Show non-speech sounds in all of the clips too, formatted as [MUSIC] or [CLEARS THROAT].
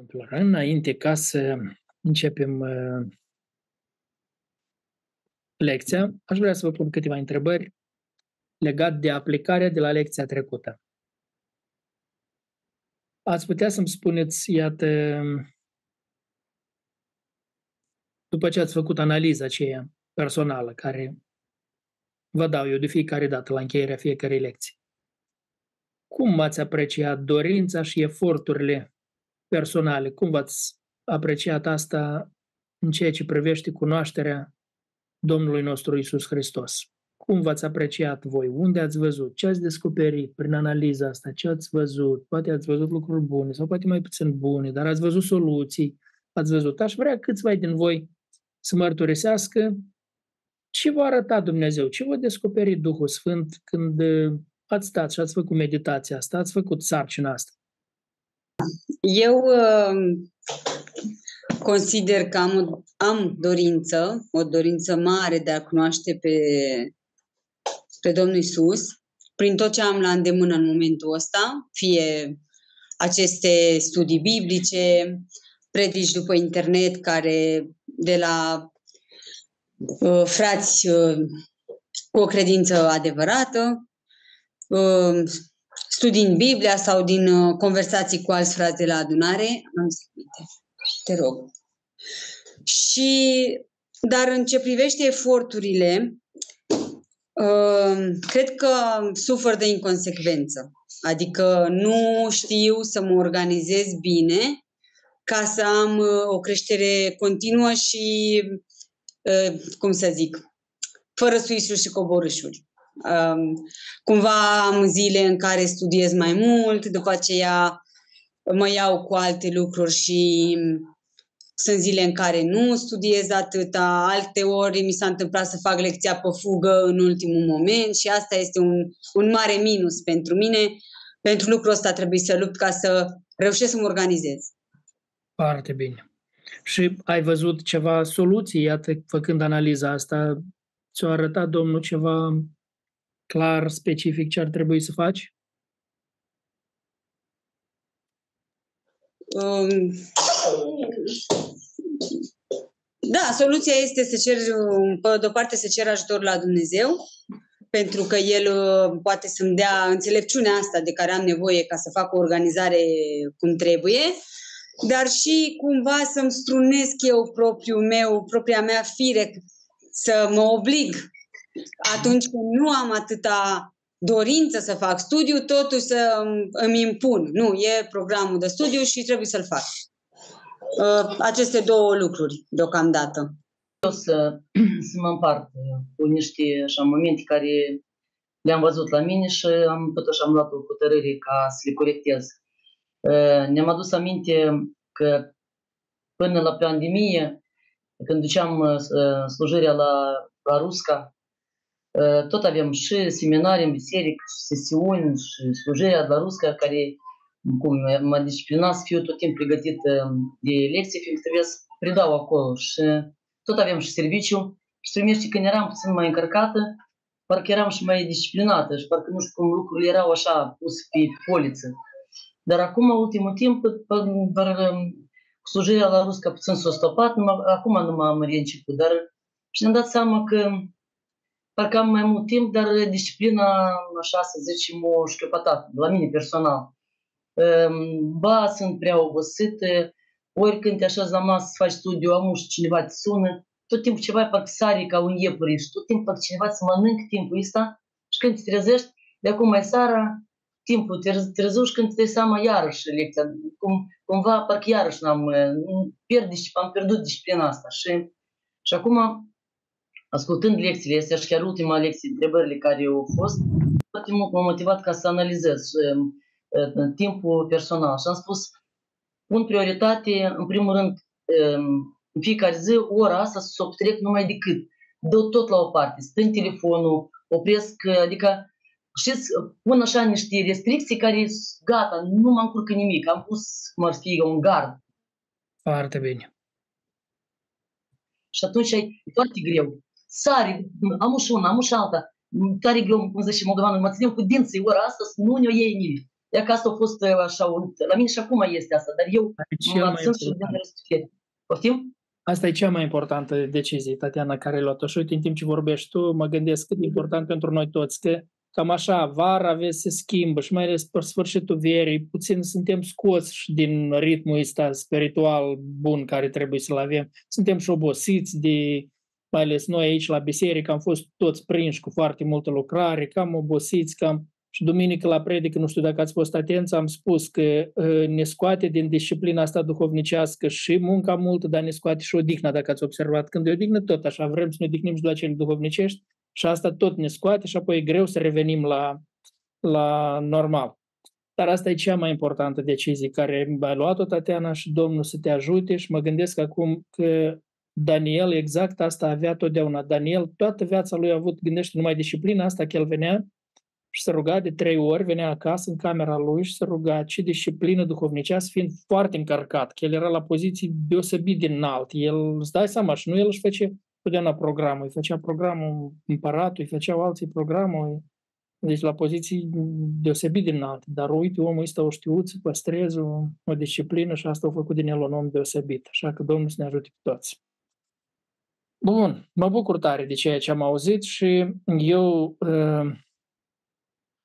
Sfântul Înainte ca să începem uh, lecția, aș vrea să vă pun câteva întrebări legate de aplicarea de la lecția trecută. Ați putea să-mi spuneți, iată, după ce ați făcut analiza aceea personală care vă dau eu de fiecare dată la încheierea fiecarei lecții, cum ați apreciat dorința și eforturile personale? Cum v-ați apreciat asta în ceea ce privește cunoașterea Domnului nostru Isus Hristos? Cum v-ați apreciat voi? Unde ați văzut? Ce ați descoperit prin analiza asta? Ce ați văzut? Poate ați văzut lucruri bune sau poate mai puțin bune, dar ați văzut soluții. Ați văzut. Aș vrea câțiva din voi să mărturisească ce v-a arătat Dumnezeu, ce v-a descoperit Duhul Sfânt când ați stat și ați făcut meditația asta, ați făcut sarcina asta? Eu uh, consider că am, am dorință, o dorință mare de a cunoaște pe, pe Domnul Isus, prin tot ce am la îndemână în momentul ăsta, fie aceste studii biblice, predici după internet care de la uh, frați uh, cu o credință adevărată, uh, studii în Biblia sau din uh, conversații cu alți frați de la adunare. Am zis, uite, te rog. Și, dar în ce privește eforturile, uh, cred că sufăr de inconsecvență. Adică nu știu să mă organizez bine ca să am uh, o creștere continuă și, cum să zic, fără suisuri și coborâșuri. Um, cumva am zile în care studiez mai mult, după aceea mă iau cu alte lucruri și sunt zile în care nu studiez atâta, alte ori mi s-a întâmplat să fac lecția pe fugă în ultimul moment și asta este un, un mare minus pentru mine. Pentru lucrul ăsta trebuie să lupt ca să reușesc să mă organizez. Foarte bine. Și ai văzut ceva soluții, iată, făcând analiza asta, ți-a arătat Domnul ceva clar, specific ce ar trebui să faci? Um, da, soluția este să cer, pe de-o parte, să cer ajutor la Dumnezeu, pentru că El uh, poate să-mi dea înțelepciunea asta de care am nevoie ca să fac o organizare cum trebuie, dar și cumva să-mi strunesc eu propriul meu, propria mea fire, să mă oblig atunci când nu am atâta dorință să fac studiu, totuși să îmi impun. Nu, e programul de studiu și trebuie să-l fac. Uh, aceste două lucruri, deocamdată. O să, [CLEARS THROAT] să mă împart cu niște așa, momente care le-am văzut la mine și am, totuși am luat o hotărâre ca să le corectez. Uh, ne-am adus aminte că până la pandemie, când duceam uh, slujirea la, la Rusca, Ă, tot avem și seminarii în biserică, și sesiuni, și slujirea la ruscă, care cum m-a disciplinat să fiu tot timpul pregătit ă, de lecții, fiindcă trebuie să predau acolo și tot avem și serviciu și primește când eram puțin mai încărcată, parcă eram și mai disciplinată și parcă nu știu cum lucrurile erau așa puse pe poliță. Dar acum, ultimul timp, cu slujirea la ruscă puțin s-a stopat, acum nu m-am reînceput, dar și ne-am dat seama că parcă am mai mult timp, dar disciplina, așa să zicem, o șchiopătat, la mine personal. Ehm, ba, sunt prea obosită, ori când te așezi la masă să faci studiu, am și cineva te sună, tot timpul ceva parcă sare ca un iepure și tot timpul parcă cineva să mănâncă timpul ăsta și când te trezești, de acum mai seara, timpul te trezești când te dai seama iarăși lecția, cum, cumva parcă iarăși n-am, pierd, am pierdut disciplina asta și, și acum ascultând lecțiile astea și chiar ultima lecție, întrebările care au fost, foarte mult m-a motivat ca să analizez um, uh, timpul personal și am spus, pun prioritate, în primul rând, um, în fiecare zi, ora asta să o petrec numai decât. Dă tot la o parte, stâng telefonul, opresc, adică știți, pun așa niște restricții care gata, nu mă încurcă nimic. Am pus, cum ar fi, un gard. Foarte bine. Și atunci e foarte greu sari, am și una, am și alta. Tare greu, cum zice moldovanul, mă ținem cu dinții ora asta să nu ne o iei nimic. Ea că asta a fost uh, așa, un, la mine și acum este asta, dar eu mă abțin și de răstufire. Poftim? Asta e cea mai importantă decizie, Tatiana, care ai luat-o. Și uite, în timp ce vorbești tu, mă gândesc cât de important pentru noi toți, că cam așa, vara vezi se schimbă și mai ales pe sfârșitul verii, puțin suntem scoți din ritmul ăsta spiritual bun care trebuie să-l avem. Suntem și obosiți de, mai ales noi aici la biserică, am fost toți prinși cu foarte multă lucrare, cam obosiți, cam și duminică la predică, nu știu dacă ați fost atenți, am spus că uh, ne scoate din disciplina asta duhovnicească și munca multă, dar ne scoate și odihna, dacă ați observat. Când e odihnă, tot așa, vrem să ne odihnim și la cele duhovnicești și asta tot ne scoate și apoi e greu să revenim la, la normal. Dar asta e cea mai importantă decizie care a luat-o Tatiana și Domnul să te ajute și mă gândesc acum că Daniel exact asta avea totdeauna. Daniel toată viața lui a avut, gândește numai disciplina asta că el venea și se ruga de trei ori, venea acasă în camera lui și se ruga ce disciplină duhovnicească, fiind foarte încărcat, că el era la poziții deosebit din înalt. El, îți dai seama, și nu el își face totdeauna programul, îi făcea programul împăratul, îi făceau alții programul, deci la poziții deosebit din înalt. Dar uite, omul ăsta o știut să păstreze o, o disciplină și asta a făcut din el un om deosebit. Așa că Domnul să ne ajute pe toți. Bun, mă bucur tare de ceea ce am auzit și eu uh,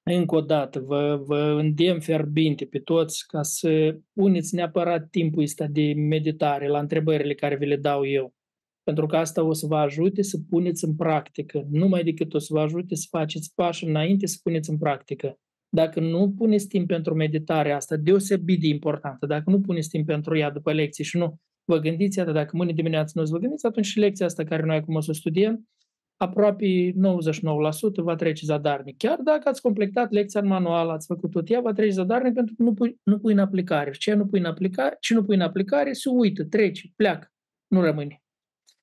încă o dată, vă, vă îndemn fierbinte pe toți ca să puneți neapărat timpul ăsta de meditare la întrebările care vi le dau eu. Pentru că asta o să vă ajute să puneți în practică. Numai decât o să vă ajute să faceți pași înainte să puneți în practică. Dacă nu puneți timp pentru meditare asta, deosebit de importantă, dacă nu puneți timp pentru ea după lecții și nu vă gândiți, iată, dacă mâine dimineață nu vă gândiți, atunci și lecția asta care noi acum o să studiem, aproape 99% va trece zadarnic. Chiar dacă ați completat lecția în manual, ați făcut tot ea, va trece zadarnic pentru că nu pui, nu pui în aplicare. Ce nu pui în aplicare, ce nu pui în aplicare, se uită, trece, pleacă, nu rămâne.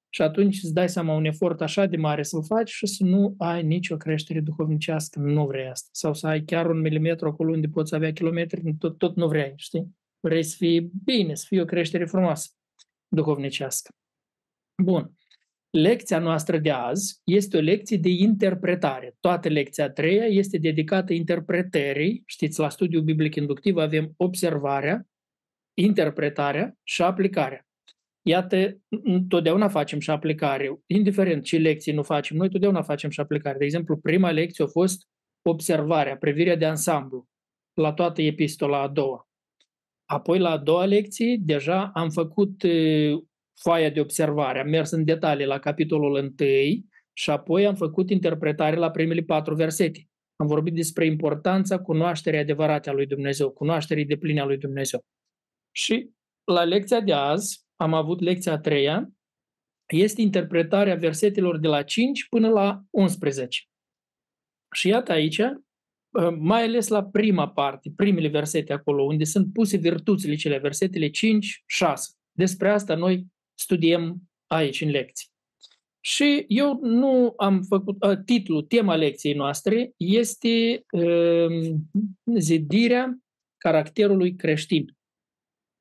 Și atunci îți dai seama un efort așa de mare să-l faci și să nu ai nicio creștere duhovnicească, nu vrei asta. Sau să ai chiar un milimetru acolo unde poți avea kilometri, tot, tot nu vrei, știi? Vrei să fie bine, să fie o creștere frumoasă duhovnicească. Bun. Lecția noastră de azi este o lecție de interpretare. Toată lecția a treia este dedicată interpretării. Știți, la studiul biblic inductiv avem observarea, interpretarea și aplicarea. Iată, totdeauna facem și aplicare. Indiferent ce lecții nu facem, noi totdeauna facem și aplicare. De exemplu, prima lecție a fost observarea, privirea de ansamblu la toată epistola a doua. Apoi, la a doua lecție, deja am făcut foaia de observare, am mers în detalii la capitolul 1 și apoi am făcut interpretare la primele patru versete. Am vorbit despre importanța cunoașterii adevărate a lui Dumnezeu, cunoașterii de pline a lui Dumnezeu. Și la lecția de azi, am avut lecția a treia, este interpretarea versetelor de la 5 până la 11. Și iată aici, mai ales la prima parte, primele versete acolo, unde sunt puse virtuțile cele, versetele 5-6. Despre asta noi studiem aici în lecții. Și eu nu am făcut, titlul, tema lecției noastre este uh, zidirea caracterului creștin.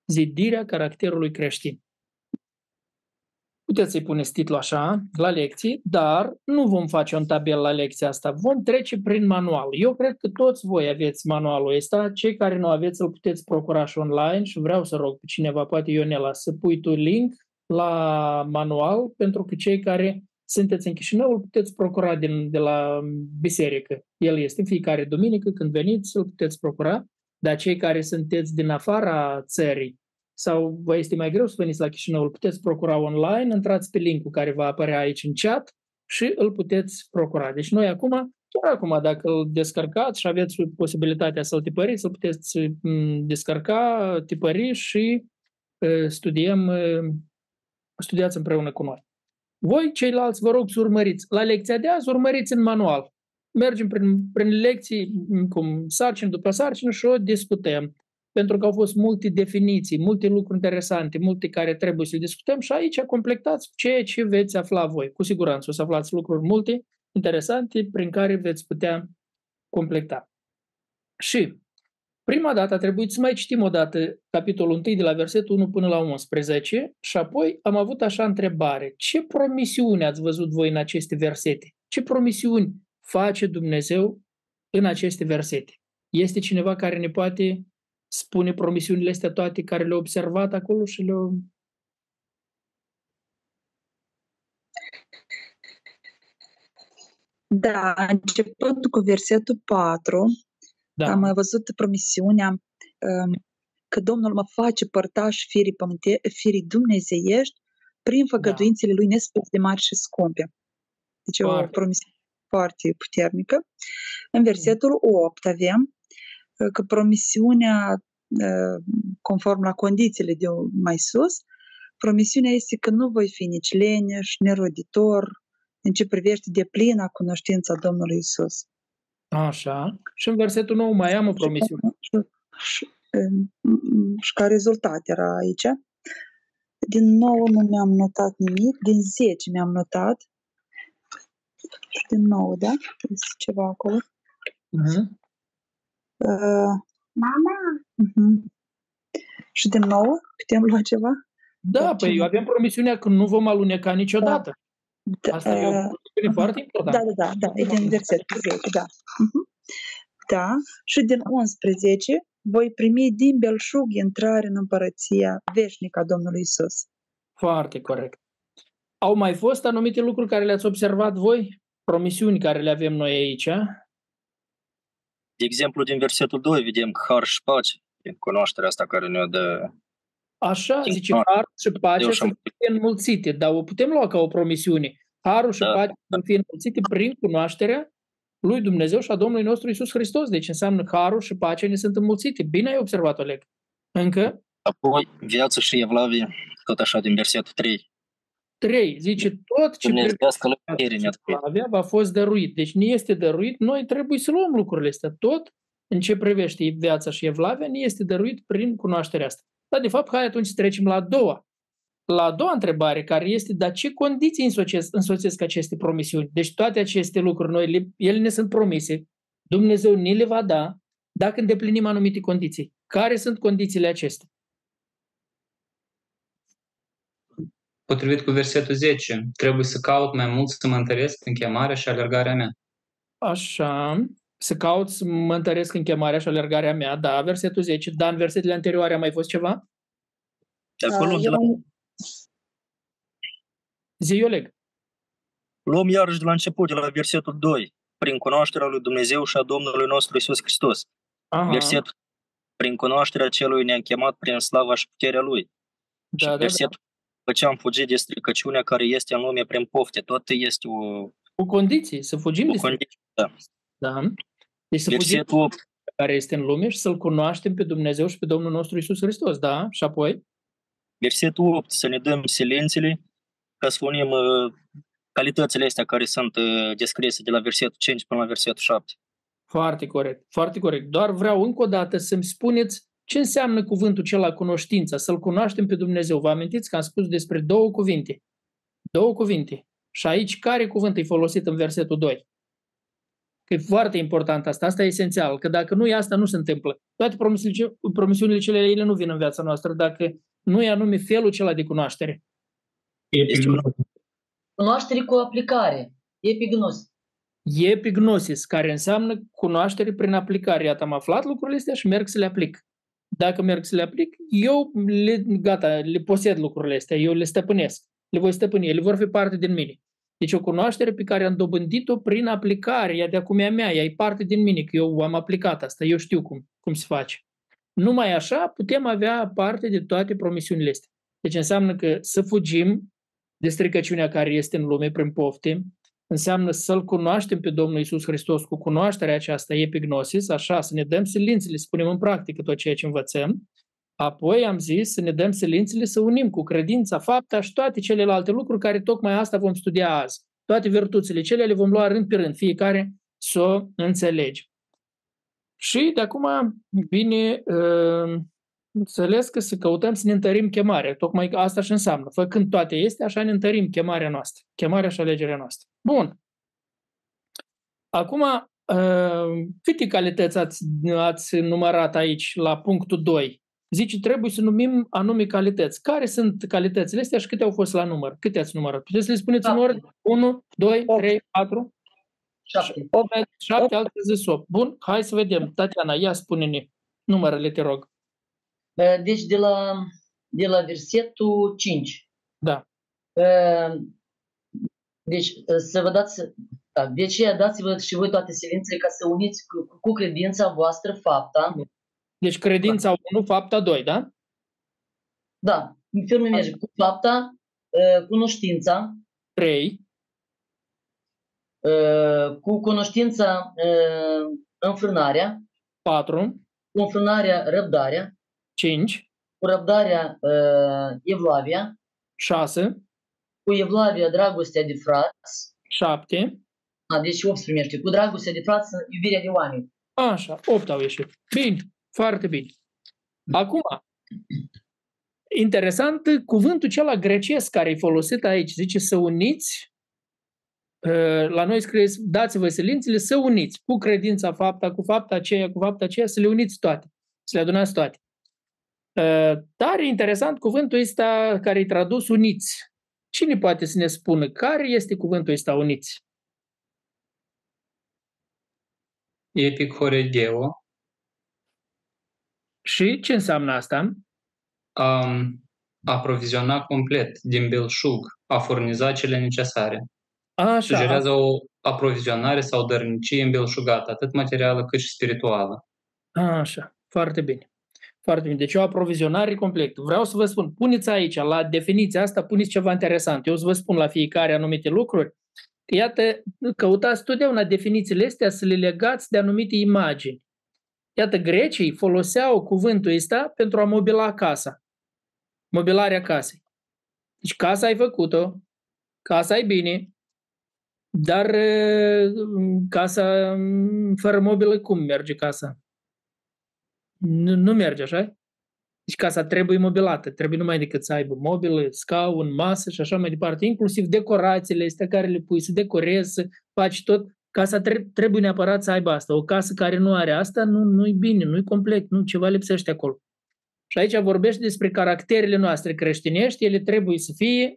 Zidirea caracterului creștin. Puteți să-i puneți titlul așa, la lecții, dar nu vom face un tabel la lecția asta. Vom trece prin manual. Eu cred că toți voi aveți manualul ăsta. Cei care nu aveți, îl puteți procura și online și vreau să rog pe cineva, poate Ionela, să pui tu link la manual, pentru că cei care sunteți în Chișinău îl puteți procura din, de la biserică. El este în fiecare duminică, când veniți, îl puteți procura, dar cei care sunteți din afara țării sau vă este mai greu să veniți la Chișinău, îl puteți procura online, intrați pe linkul care va apărea aici în chat și îl puteți procura. Deci noi acum, chiar acum, dacă îl descărcați și aveți posibilitatea să-l tipăriți, îl puteți mm, descărca, tipări și studiem studiați împreună cu noi. Voi, ceilalți, vă rog să urmăriți. La lecția de azi, urmăriți în manual. Mergem prin, prin lecții, cum sarcină după sarcină și o discutăm. Pentru că au fost multe definiții, multe lucruri interesante, multe care trebuie să le discutăm și aici completați ceea ce veți afla voi. Cu siguranță o să aflați lucruri multe interesante prin care veți putea completa. Și Prima dată a trebuit să mai citim o dată capitolul 1 de la versetul 1 până la 11 și apoi am avut așa întrebare. Ce promisiune ați văzut voi în aceste versete? Ce promisiuni face Dumnezeu în aceste versete? Este cineva care ne poate spune promisiunile astea toate care le-a observat acolo și le-a... Da, începând cu versetul 4, Da, am mai văzut promisiunea um, că Domnul mă face părtaș firii, pământe, firii dumnezeiești prin făgăduințele lui nespus de mari și scumpe. Deci e o Foarte. promisiune foarte puternică. În versetul 8 avem uh, că promisiunea, uh, conform la condițiile de mai sus, promisiunea este că nu voi fi nici leneș, neroditor, în ce privește de plină cunoștința Domnului Isus. așa. Și în versetul 9 mai am o promisiune. Și, și, um, um, și ca rezultat era aici. Din nou nu mi-am notat nimic, din 10 mi-am notat. Și din nou, da? Este ceva acolo. Mhm. Uh, Mama! Uh-huh. Și din nou putem lua ceva? Da, Da, păi ce- avem promisiunea că nu vom aluneca niciodată. Da, Asta e o uh, promisiune aha. foarte da, importantă. da, da, da, e din versetul 10, da. Uh-huh. Da, și din 11 voi primi din belșug intrare în împărăția veșnică a Domnului Isus. Foarte corect. Au mai fost anumite lucruri care le-ați observat voi? Promisiuni care le avem noi aici? De exemplu, din versetul 2 vedem că har și pace, din cunoașterea asta care ne-o dă Așa, Din zice, har. har și pacea Eu să și-am- fie înmulțite, dar o putem lua ca o promisiune. Harul și Da, pacea să fie înmulțite prin cunoașterea lui Dumnezeu și a Domnului nostru Isus Hristos. Deci înseamnă că harul și pacea ne sunt înmulțite. Bine ai observat, Oleg. Încă Apoi, viață și evlavie, tot așa din versetul 3. 3. Zice, tot ce Dumnezeiască lămurire ne-a dăruit. avea va fost dăruit. Deci ne este dăruit, noi trebuie să luăm lucrurile astea. Tot în ce privește viața și evlavia ne este dăruit prin cunoașterea asta. Dar de fapt, hai atunci să trecem la a doua. La a doua întrebare, care este, dar ce condiții însoțesc, însoțesc aceste promisiuni? Deci toate aceste lucruri, noi, le- ele ne sunt promise, Dumnezeu ne le va da dacă îndeplinim anumite condiții. Care sunt condițiile acestea? Potrivit cu versetul 10, trebuie să caut mai mult să mă întăresc în chemarea și alergarea mea. Așa, să caut să mă întăresc în chemarea și alergarea mea, da, versetul 10, dar în versetele anterioare a mai fost ceva? De acolo Uh, de la, eu- Zi, Oleg. luăm iarăși de la început, de la versetul 2, prin cunoașterea lui Dumnezeu și a Domnului nostru Isus Hristos. Aha, Versetul prin cunoașterea celui ne-a chemat prin slava și puterea lui. și da, da, da. versetul că ce am fugit de stricăciunea care este în lume prin pofte, tot este o, Cu condiții, să fugim o de condiție. Da. Deci să fugim Versetul 8, de care este în lume și să-L cunoaștem pe Dumnezeu și pe Domnul nostru Isus Hristos, da? Și apoi? versetul 8, să ne dăm silențele ca să unim uh, calitățile astea care sunt uh, descrise de la versetul 5 până la versetul 7. Foarte corect, foarte corect. Doar vreau încă o dată să-mi spuneți ce înseamnă cuvântul acela cunoștința, să-L cunoaștem pe Dumnezeu. Vă amintiți că am spus despre două cuvinte. Două cuvinte. Și aici care cuvânt e folosit în versetul 2? Că e foarte important asta, asta e esențial, că dacă nu e asta, nu se întâmplă. Toate promisiunile, promisiunile cele, ele nu vin în viața noastră dacă nu e anume felul acela de cunoaștere. Cunoaștere cu aplicare. Epignos. Epignosis, care înseamnă cunoaștere prin aplicare. Iată, am aflat lucrurile astea și merg să le aplic. Dacă merg să le aplic, eu le, gata, le posed lucrurile astea, eu le stăpânesc, le voi stăpâni, ele vor fi parte din mine. Deci o cunoaștere pe care am dobândit-o prin aplicare, ea de acum e a mea, ea e parte din mine, că eu am aplicat asta, eu știu cum, cum se face. Numai așa putem avea parte de toate promisiunile astea. Deci înseamnă că să fugim de stricăciunea care este în lume prin pofte, înseamnă să-L cunoaștem pe Domnul Isus Hristos cu cunoașterea aceasta epignosis, așa, să ne dăm silințele, să punem în practică tot ceea ce învățăm. Apoi am zis să ne dăm silințele să unim cu credința, fapta și toate celelalte lucruri care tocmai asta vom studia azi. Toate virtuțile cele le vom lua rând pe rând, fiecare să o înțelegi. Și de acum vine uh, înțeles că să căutăm să ne întărim chemarea. Tocmai asta și înseamnă. Făcând toate este, așa ne întărim chemarea noastră. Chemarea și alegerea noastră. Bun. Acum, uh, câte calități ați, ați numărat aici la punctul 2? Zice, trebuie să numim anume calități. Care sunt calitățile astea și câte au fost la număr? Câte ați numărat? Puteți să le spuneți în Șapte. ordine? 1, 2, Opt. 3, 4? Șapte. 8, 7, altăzi zis 8. Bun, hai să vedem. Tatiana, ia spune-ne numărele, te rog. Uh, Deci de la, de la versetul 5. Da. Uh, Deci uh, să vă dați, da, de aceea dați-vă și voi toate silințele ca să uniți cu, cu credința voastră fapta. Deci credința 1, fapta 2, da? Da, în felul merge cu fapta, uh, cunoștința, 3, uh, cu cunoștința uh, înfrânarea, 4, cu înfrânarea răbdarea, 5, cu răbdarea uh, evlavia, 6, cu evlavia dragostea de frați, 7, a, deci 8 primește, cu dragostea de frați iubirea de oameni. Așa, 8 au ieșit. Bine, foarte bine. Acum, interesant, cuvântul acela grecesc care e folosit aici, zice să uniți, uh, la noi scrie, dați-vă silințele să uniți, cu credința fapta, cu fapta aceea, cu fapta aceea, să le uniți toate, să le adunați toate. Uh, Tare interesant cuvântul ăsta care e tradus uniți. Cine poate să ne spună care este cuvântul ăsta uniți? Epichoregeo, Și ce înseamnă asta? um, aproviziona complet, din belșug, a furniza cele necesare. Așa, Sugerează o aprovizionare sau dărnicie îmbelșugată, atât materială cât și spirituală. Așa, foarte bine. Foarte bine. Deci o aprovizionare completă. Vreau să vă spun, puneți aici, la definiția asta, puneți ceva interesant. Eu o să vă spun la fiecare anumite lucruri. Iată, căutați totdeauna definițiile astea să le legați de anumite imagini. Iată, grecii foloseau cuvântul ăsta pentru a mobila casa. Mobilarea casei. Deci casa ai făcut-o, casa e bine, dar eh, casa mm, fără mobilă cum merge casa? Nu, nu merge așa? Deci casa trebuie mobilată, trebuie numai decât să aibă mobilă, scaun, masă și așa mai departe, inclusiv decorațiile astea care le pui, să decorezi, să faci tot. Casa tre- trebuie neapărat să aibă asta. O casă care nu are asta nu, nu-i bine, nu-i complet, nu, ceva lipsește acolo. Și aici vorbește despre caracterele noastre creștinești, ele trebuie să fie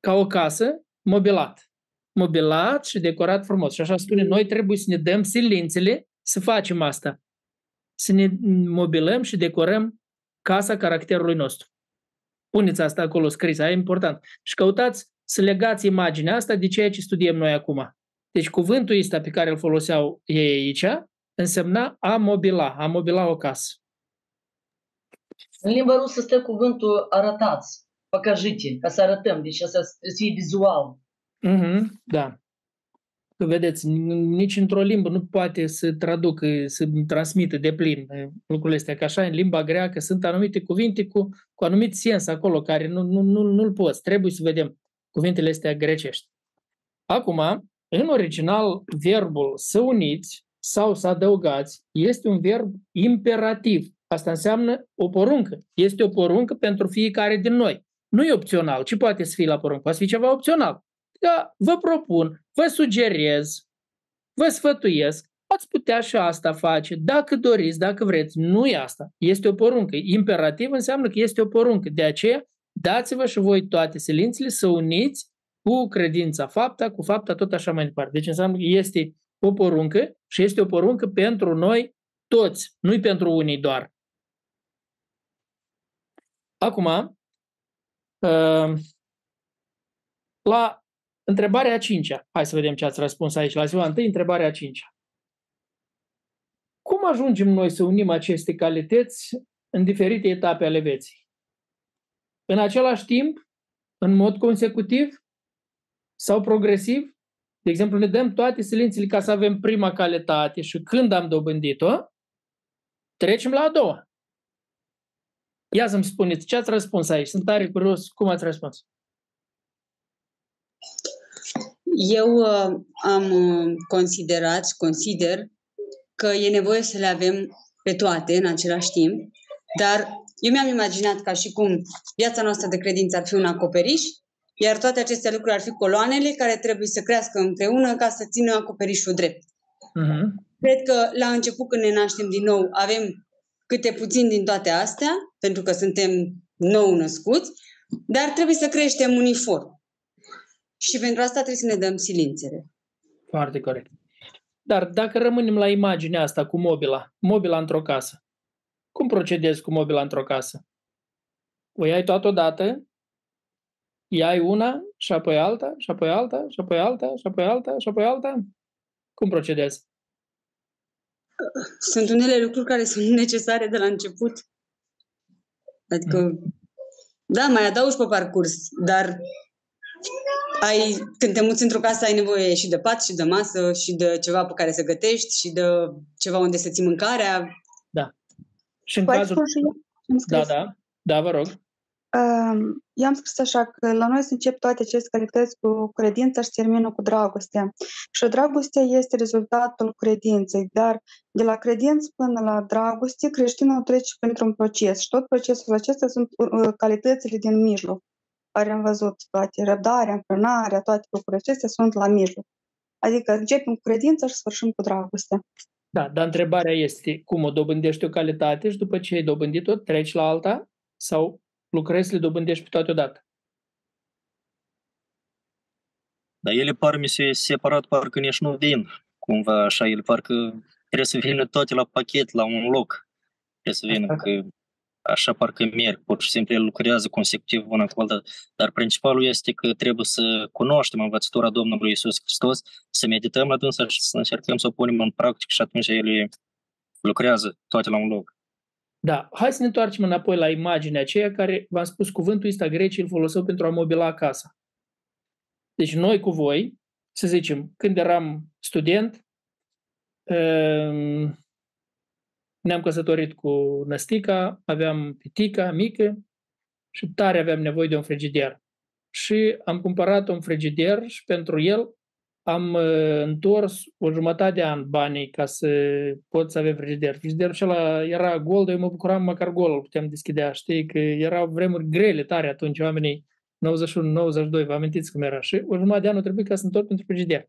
ca o casă mobilat. Mobilat și decorat frumos. Și așa spune, noi trebuie să ne dăm silințele să facem asta să ne mobilăm și decorăm casa caracterului nostru. Puneți asta acolo scris, aia e important. Și căutați să legați imaginea asta de ceea ce studiem noi acum. Deci cuvântul ăsta pe care îl foloseau ei aici însemna a mobila, a mobila o casă. În limba rusă stă cuvântul arătați, păcăjite, ca să arătăm, deci să fie vizual. Mm-hmm, da. Că vedeți, n- nici într-o limbă nu poate să traducă, să transmită de plin eh, lucrurile astea. Că așa, în limba greacă sunt anumite cuvinte cu, cu anumit sens acolo, care nu, nu, nu, nu-l poți. Trebuie să vedem cuvintele astea grecești. Acum, în original, verbul să uniți sau să adăugați este un verb imperativ. Asta înseamnă o poruncă. Este o poruncă pentru fiecare din noi. Nu e opțional. Ce poate să fie la poruncă? Poate să fie ceva opțional. Da, vă propun, vă sugerez, vă sfătuiesc, ați putea și asta face, dacă doriți, dacă vreți. Nu e asta. Este o poruncă. Imperativ înseamnă că este o poruncă. De aceea, dați-vă și voi toate silințele să uniți cu credința fapta, cu fapta, tot așa mai departe. Deci înseamnă că este o poruncă și este o poruncă pentru noi toți, nu pentru unii doar. Acum, uh, la întrebarea a cincea, hai să vedem ce ați răspuns aici, la ziua întâi, întrebarea a cincea. Cum ajungem noi să unim aceste calități în diferite etape ale vieții? În același timp, în mod consecutiv sau progresiv? De exemplu, ne dăm toate silințele ca să avem prima calitate și când am dobândit-o, trecem la a doua. Ia să-mi spuneți, ce ați răspuns aici? Sunt tare curios cum ați răspuns. Eu uh, am uh, considerat și consider că e nevoie să le avem pe toate în același timp, dar eu mi-am imaginat ca și cum viața noastră de credință ar fi un acoperiș, iar toate aceste lucruri ar fi coloanele care trebuie să crească împreună ca să țină acoperișul drept. Uh-huh. Cred că la început când ne naștem din nou avem câte puțin din toate astea, pentru că suntem nou născuți, dar trebuie să creștem uniform. Și pentru asta trebuie să ne dăm silințele. Foarte corect. Dar dacă rămânem la imaginea asta cu mobila, mobila într-o casă, cum procedezi cu mobila într-o casă? O iai toată odată, iai una și apoi alta, și apoi alta, și apoi alta, și apoi alta, și apoi alta? Cum procedezi? Sunt unele lucruri care sunt necesare de la început. Adică, mm. da, mai adaugi pe parcurs, dar ai, când te muți într-o casă, ai nevoie și de pat, și de masă, și de ceva pe care să gătești, și de ceva unde să ții mâncarea. Da. Și în Poate cazul... spun și eu? Am Da, scris. da, da, vă rog. Um, eu am scris așa că la noi se încep toate aceste calități cu credința și termină cu dragostea. Și dragostea este rezultatul credinței, dar de la credință până la dragoste, creștinul trece printr-un proces și tot procesul acesta sunt uh, calitățile din mijloc, care am văzut toate, răbdarea, înfrânarea, toate lucrurile acestea sunt la mijloc. Adică începem cu credința și sfârșim cu dragostea. Da, dar întrebarea este cum o dobândești o calitate și după ce ai dobândit-o, treci la alta sau lucrezi să le dobândești pe toate odată? Dar ele par mi se separat, parcă nici nu vin. Cumva așa, ele parcă trebuie să vină toate la pachet, la un loc. Trebuie să vină că așa parcă merg, pur și simplu ele lucrează consecutiv una cu alta. Dar principalul este că trebuie să cunoaștem învățătura Domnului Isus Hristos, să medităm la dânsa și să încercăm să o punem în practică și atunci ele lucrează toate la un loc. Da, hai să ne întoarcem înapoi la imaginea aceea care, v-am spus, cuvântul ăsta grecii îl foloseau pentru a mobila casa. Deci noi cu voi, să zicem, când eram student, um, ne-am căsătorit cu Năstica, aveam pitica mică și tare aveam nevoie de un frigider. Și am cumpărat un frigider și pentru el am uh, întors o jumătate de an banii ca să pot să avem frigider. Frigiderul acela era gol, dar eu mă bucuram măcar gol, îl puteam deschidea. Știi că erau vremuri grele tare atunci, oamenii 91-92, vă amintiți cum era. Și o jumătate de an o trebuie ca să întorc pentru frigider.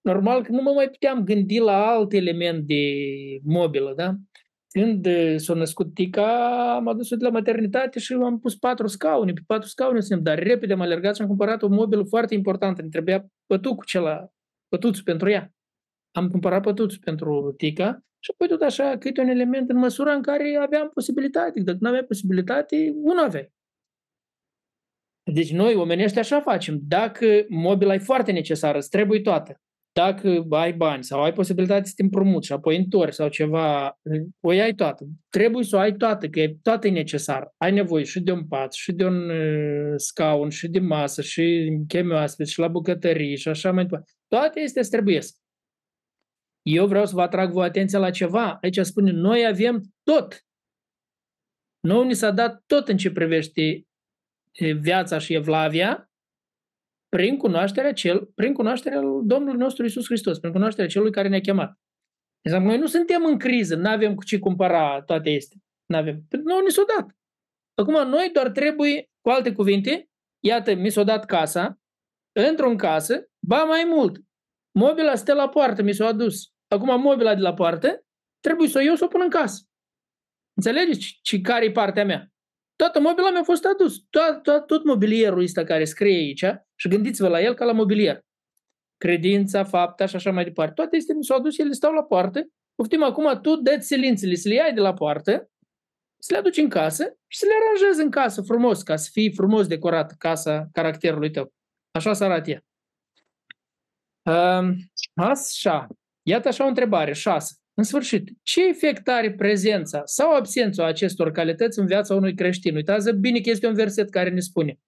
Normal că nu mă mai puteam gândi la alt element de mobilă, da? Când uh, s-a născut Tica, am adus-o de la maternitate și am pus patru scaune. Pe patru scaune suntem, dar repede am alergat și am cumpărat o mobilă foarte importantă. Ne trebuia pătucul cela, pătuțul pentru ea. Am cumpărat pătuțul pentru Tica și apoi tot așa câte un element în măsura în care aveam posibilitate. Dacă nu aveam posibilitate, unul aveai. Deci noi, omenești, așa facem. Dacă mobila e foarte necesară, îți trebuie toată. Dacă ai bani sau ai posibilitate să te împrumuți și apoi întorci sau ceva, o iai toată. Trebuie să o ai toată, că toată e necesar. Ai nevoie și de un pat, și de un uh, scaun, și de masă, și chemi oaspeți, și la bucătărie, și așa mai departe. Toate astea îți trebuiesc. Eu vreau să vă atrag vă atenția la ceva. Aici spune, noi avem tot. Noi ni s-a dat tot în ce privește viața și evlavia, prin cunoașterea, cel, prin cunoașterea Domnului nostru Isus Hristos, prin cunoașterea celui care ne-a chemat. Deci noi nu suntem în criză, nu avem cu ce cumpăra toate astea. Nu avem. Nu ni s-a dat. Acum noi doar trebuie, cu alte cuvinte, iată, mi s-a dat casa, într-o casă, ba mai mult, mobila stă la poartă, mi s-a adus. Acum mobila de la poartă, trebuie să o iau să o pun în casă. Înțelegeți? Și care e partea mea? Toată mobila mi-a fost adus. Tot, tot, tot mobilierul ăsta care scrie aici, și gândiți-vă la el ca la mobilier. Credința, fapta și așa mai departe. Toate astea mi s-au adus, ele stau la poartă. Poftim acum, tu dă silințele, să le iai de la poartă, să le aduci în casă și să le aranjezi în casă frumos, ca să fie frumos decorată casa caracterului tău. Așa să arate ea. Um, așa. Iată așa o întrebare, șase. În sfârșit, ce efect are prezența sau absența acestor calități în viața unui creștin? Uitați bine că este un verset care ne spune.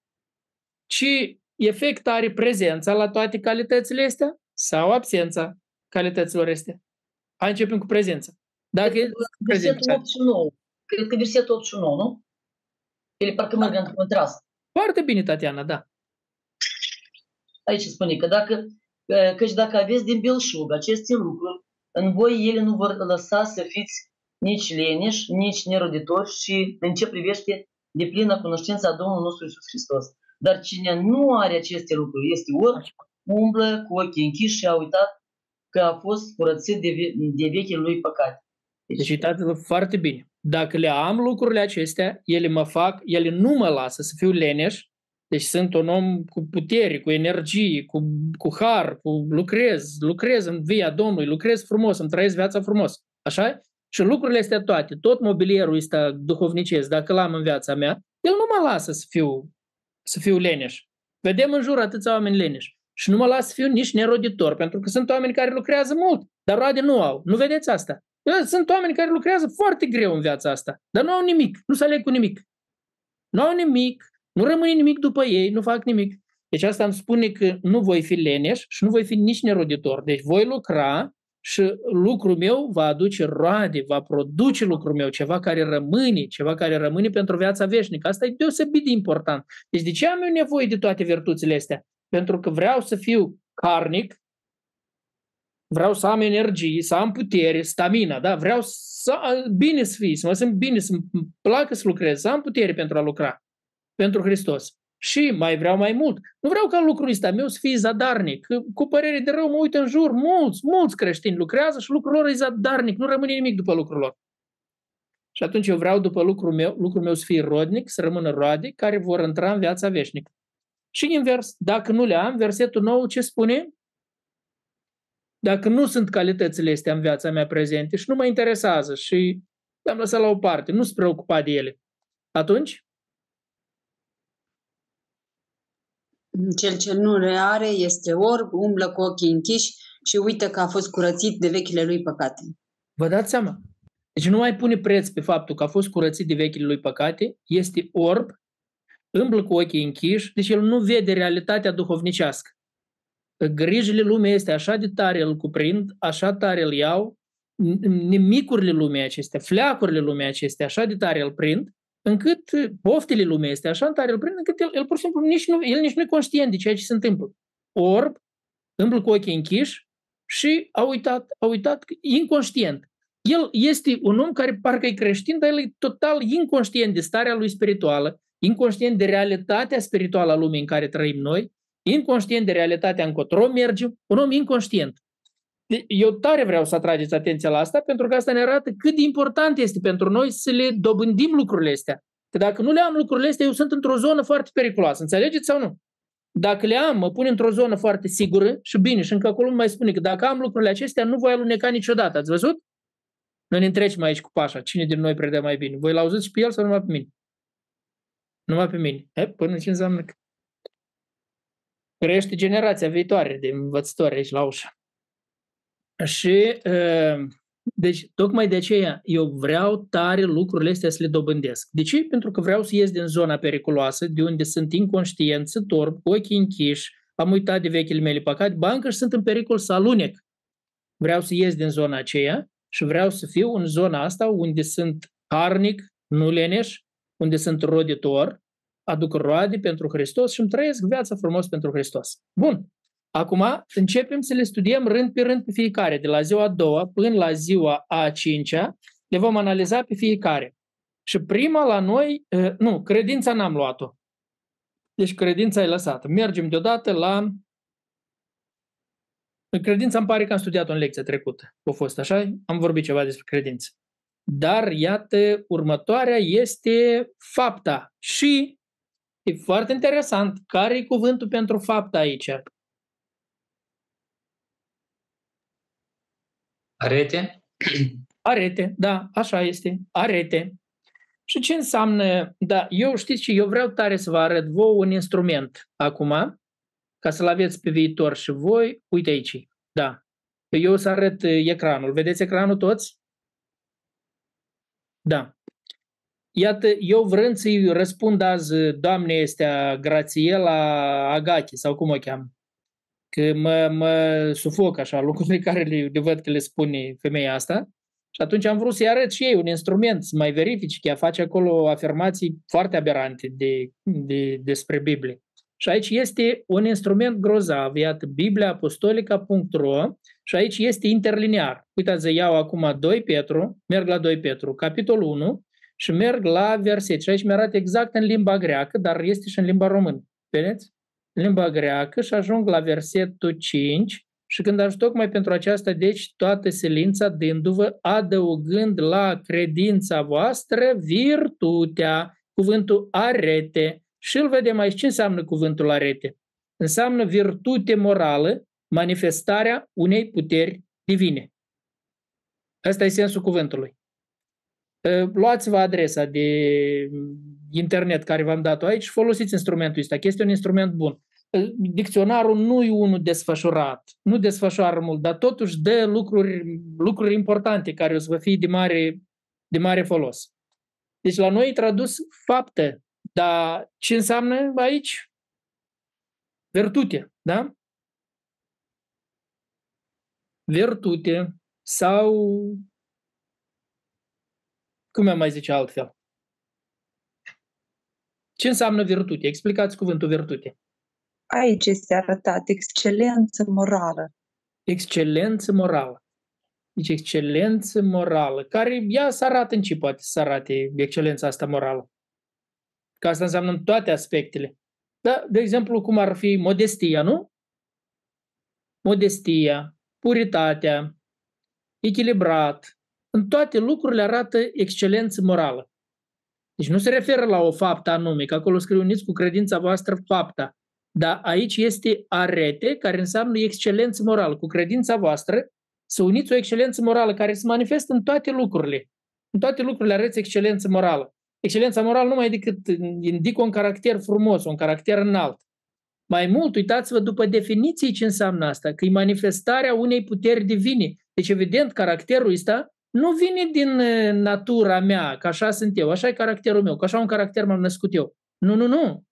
Ce efect are prezența la toate calitățile astea sau absența calităților astea? Hai începem cu prezența. Dacă e Versetul prezența. 8 și 9. Cred că versetul 8 și 9, nu? Ele parcă merg într-un contrast. Foarte bine, Tatiana, da. Aici spune că dacă, căci dacă aveți din belșug aceste lucruri, în voi ele nu vor lăsa să fiți nici leneși, nici neroditori și în ce privește de plină cunoștința Domnului nostru Isus Hristos. Dar cine nu are aceste lucruri este orb, umblă cu ochii închiși și a uitat că a fost curățit de, ve- de vechile lui păcate. Deci uitați-vă foarte bine. Dacă le am lucrurile acestea, ele mă fac, ele nu mă lasă să fiu leneș, Deci sunt un om cu putere, cu energie, cu, cu har, cu lucrez, lucrez în via Domnului, lucrez frumos, îmi trăiesc viața frumos. Așa? Și lucrurile astea toate, tot mobilierul ăsta duhovnicesc, dacă l-am în viața mea, el nu mă lasă să fiu, să fiu leneș. Vedem în jur atâția oameni leneși. Și nu mă las să fiu nici neroditor, pentru că sunt oameni care lucrează mult, dar roade nu au. Nu vedeți asta? Sunt oameni care lucrează foarte greu în viața asta, dar nu au nimic, nu se aleg cu nimic. Nu au nimic, nu rămâne nimic după ei, nu fac nimic. Deci asta îmi spune că nu voi fi leneș și nu voi fi nici neroditor. Deci voi lucra și lucrul meu va aduce roade, va produce lucrul meu, ceva care rămâne, ceva care rămâne pentru viața veșnică. Asta e deosebit de important. Deci de ce am eu nevoie de toate virtuțile astea? Pentru că vreau să fiu carnic, vreau să am energie, să am putere, stamina, da? Vreau să bine să fii, să mă simt bine, să-mi placă să lucrez, să am putere pentru a lucra pentru Hristos. Și mai vreau mai mult. Nu vreau ca lucrul ăsta meu să fie zadarnic. Cu părere de rău mă uit în jur, mulți, mulți creștini lucrează și lucrul lor e zadarnic, nu rămâne nimic după lucrul lor. Și atunci eu vreau după lucrul meu, lucrul meu să fie rodnic, să rămână roade care vor intra în viața veșnică. Și invers, dacă nu le am, versetul nou ce spune? Dacă nu sunt calitățile astea în viața mea prezente și nu mă interesează și le-am lăsat la o parte, nu sunt preocupat de ele, atunci Cel ce nu le are este orb, umblă cu ochii închiși și uită că a fost curățit de vechile lui păcate. Vă dați seama? Deci nu mai pune preț pe faptul că a fost curățit de vechile lui păcate, este orb, umblă cu ochii închiși, deci el nu vede realitatea duhovnicească. Grijile lumii este așa de tare îl cuprind, așa tare îl iau, nimicurile lumii acestea, fleacurile lumii acestea așa de tare îl prind, încât poftele lumii este așa tare îl prind, încât el, el pur și simplu nici nu, el nici nu e conștient de ceea ce se întâmplă. Orb, îmblă cu ochii închiși și a uitat, a uitat inconștient. El este un om care parcă e creștin, dar el e total inconștient de starea lui spirituală, inconștient de realitatea spirituală a lumii în care trăim noi, inconștient de realitatea încotro mergem, un om inconștient. Eu tare vreau să atrageți atenția la asta, pentru că asta ne arată cât de important este pentru noi să le dobândim lucrurile astea. Că dacă nu le am lucrurile astea, eu sunt într-o zonă foarte periculoasă. Înțelegeți sau nu? Dacă le am, mă pun într-o zonă foarte sigură și bine, și încă acolo mai spune că dacă am lucrurile acestea, nu voi aluneca niciodată. Ați văzut? Noi ne întrecem aici cu Pașa. Cine din noi predă mai bine? Voi l-auziți și pe el sau numai pe mine? Numai pe mine. E, până ce înseamnă că crește generația viitoare de învățători aici la ușă. Și, uh, deci, tocmai de aceea, eu vreau tare lucrurile astea să le dobândesc. De ce? Pentru că vreau să ies din zona periculoasă, de unde sunt inconștient, să torb, cu ochii închiși, am uitat de vechile mele păcate, bancă și sunt în pericol să alunec. Vreau să ies din zona aceea și vreau să fiu în zona asta unde sunt harnic, nu leneș, unde sunt roditor, aduc roade pentru Hristos și îmi trăiesc viața frumos pentru Hristos. Bun. Acum începem să le studiem rând pe rând pe fiecare, de la ziua a doua până la ziua a cincea, le vom analiza pe fiecare. Și prima la noi, nu, credința n-am luat-o. Deci credința e lăsată. Mergem deodată la... Credința îmi pare că am studiat-o în lecția trecută. A fost așa? Am vorbit ceva despre credință. Dar, iată, următoarea este fapta. Și e foarte interesant. Care e cuvântul pentru fapta aici? Arete? Arete, da, așa este, arete. Și ce înseamnă, da, eu știți ce, eu vreau tare să vă arăt vouă un instrument acum, ca să-l aveți pe viitor și voi, uite aici, da. Eu o să arăt uh, ecranul. Vedeți ecranul toți? Da. Iată, eu vrând să-i răspund azi uh, doamne este Grațiela Agati, sau cum o cheamă, că mă, mă sufoc așa lucrurile care le, le văd că le spune femeia asta. Și atunci am vrut să-i arăt și ei un instrument, să mai verifici, că ea face acolo afirmații foarte aberante de, de, despre Biblie. Și aici este un instrument grozav, iată, bibliaapostolica.ro și aici este interlinear. Uitați, iau acum 2 Petru, merg la 2 Petru, capitolul 1 și merg la verset. Și aici mi-arată exact în limba greacă, dar este și în limba română. Vedeți? Limba greacă și ajung la versetul 5 și când ajung tocmai pentru aceasta, deci toată silința dându-vă, adăugând la credința voastră virtutea, cuvântul arete, Și îl vedem aici. Ce înseamnă cuvântul arete? Înseamnă virtute morală, manifestarea unei puteri divine. Asta e sensul cuvântului. Ă, luați-vă adresa de internet care v-am dat-o aici și folosiți instrumentul ăsta, că este un instrument bun. Ă, dicționarul nu e unul desfășurat, nu desfășoară mult, dar totuși dă lucruri, lucruri importante care o să vă fie de mare, de mare folos. Deci la noi e tradus fapte, dar ce înseamnă aici? Virtute, da? Virtute sau cum am mai zice altfel? Ce înseamnă virtute? Explicați cuvântul virtute. Aici este arătat excelență morală. Excelență morală. Deci excelență morală, care ea să arată în ce poate să arate excelența asta morală. Că asta înseamnă în toate aspectele. Da, de exemplu, cum ar fi modestia, nu? Modestia, puritatea, echilibrat, în toate lucrurile arată excelență morală. Deci nu se referă la o faptă anume, că acolo scrie uniți cu credința voastră fapta. Dar aici este arete, care înseamnă excelență morală. Cu credința voastră să uniți o excelență morală care se manifestă în toate lucrurile. În toate lucrurile arăți excelență morală. Excelența morală nu mai decât indică un caracter frumos, un caracter înalt. Mai mult, uitați-vă după definiții ce înseamnă asta, că e manifestarea unei puteri divine. Deci, evident, caracterul ăsta nu vine din natura mea, că așa sunt eu, așa e caracterul meu, că așa un caracter m-am născut eu. Nu, nu, nu.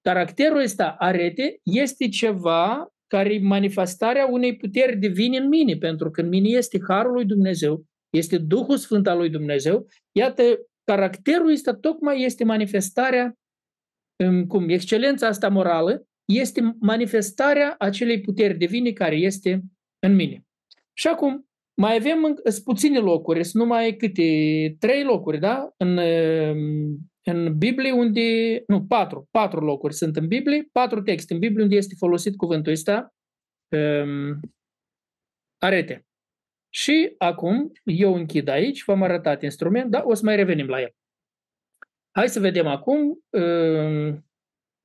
Caracterul ăsta, arete, este ceva care e manifestarea unei puteri divine în mine, pentru că în mine este Harul lui Dumnezeu, este Duhul Sfânt al lui Dumnezeu. Iată, caracterul ăsta tocmai este manifestarea, cum excelența asta morală, este manifestarea acelei puteri divine care este în mine. Și acum, mai avem puține locuri, sunt numai câte trei locuri, da? În, în Biblie unde, nu, patru, patru locuri sunt în Biblie, patru texte în Biblie unde este folosit cuvântul ăsta, um, arete. Și acum eu închid aici, v-am arătat instrument, dar o să mai revenim la el. Hai să vedem acum um,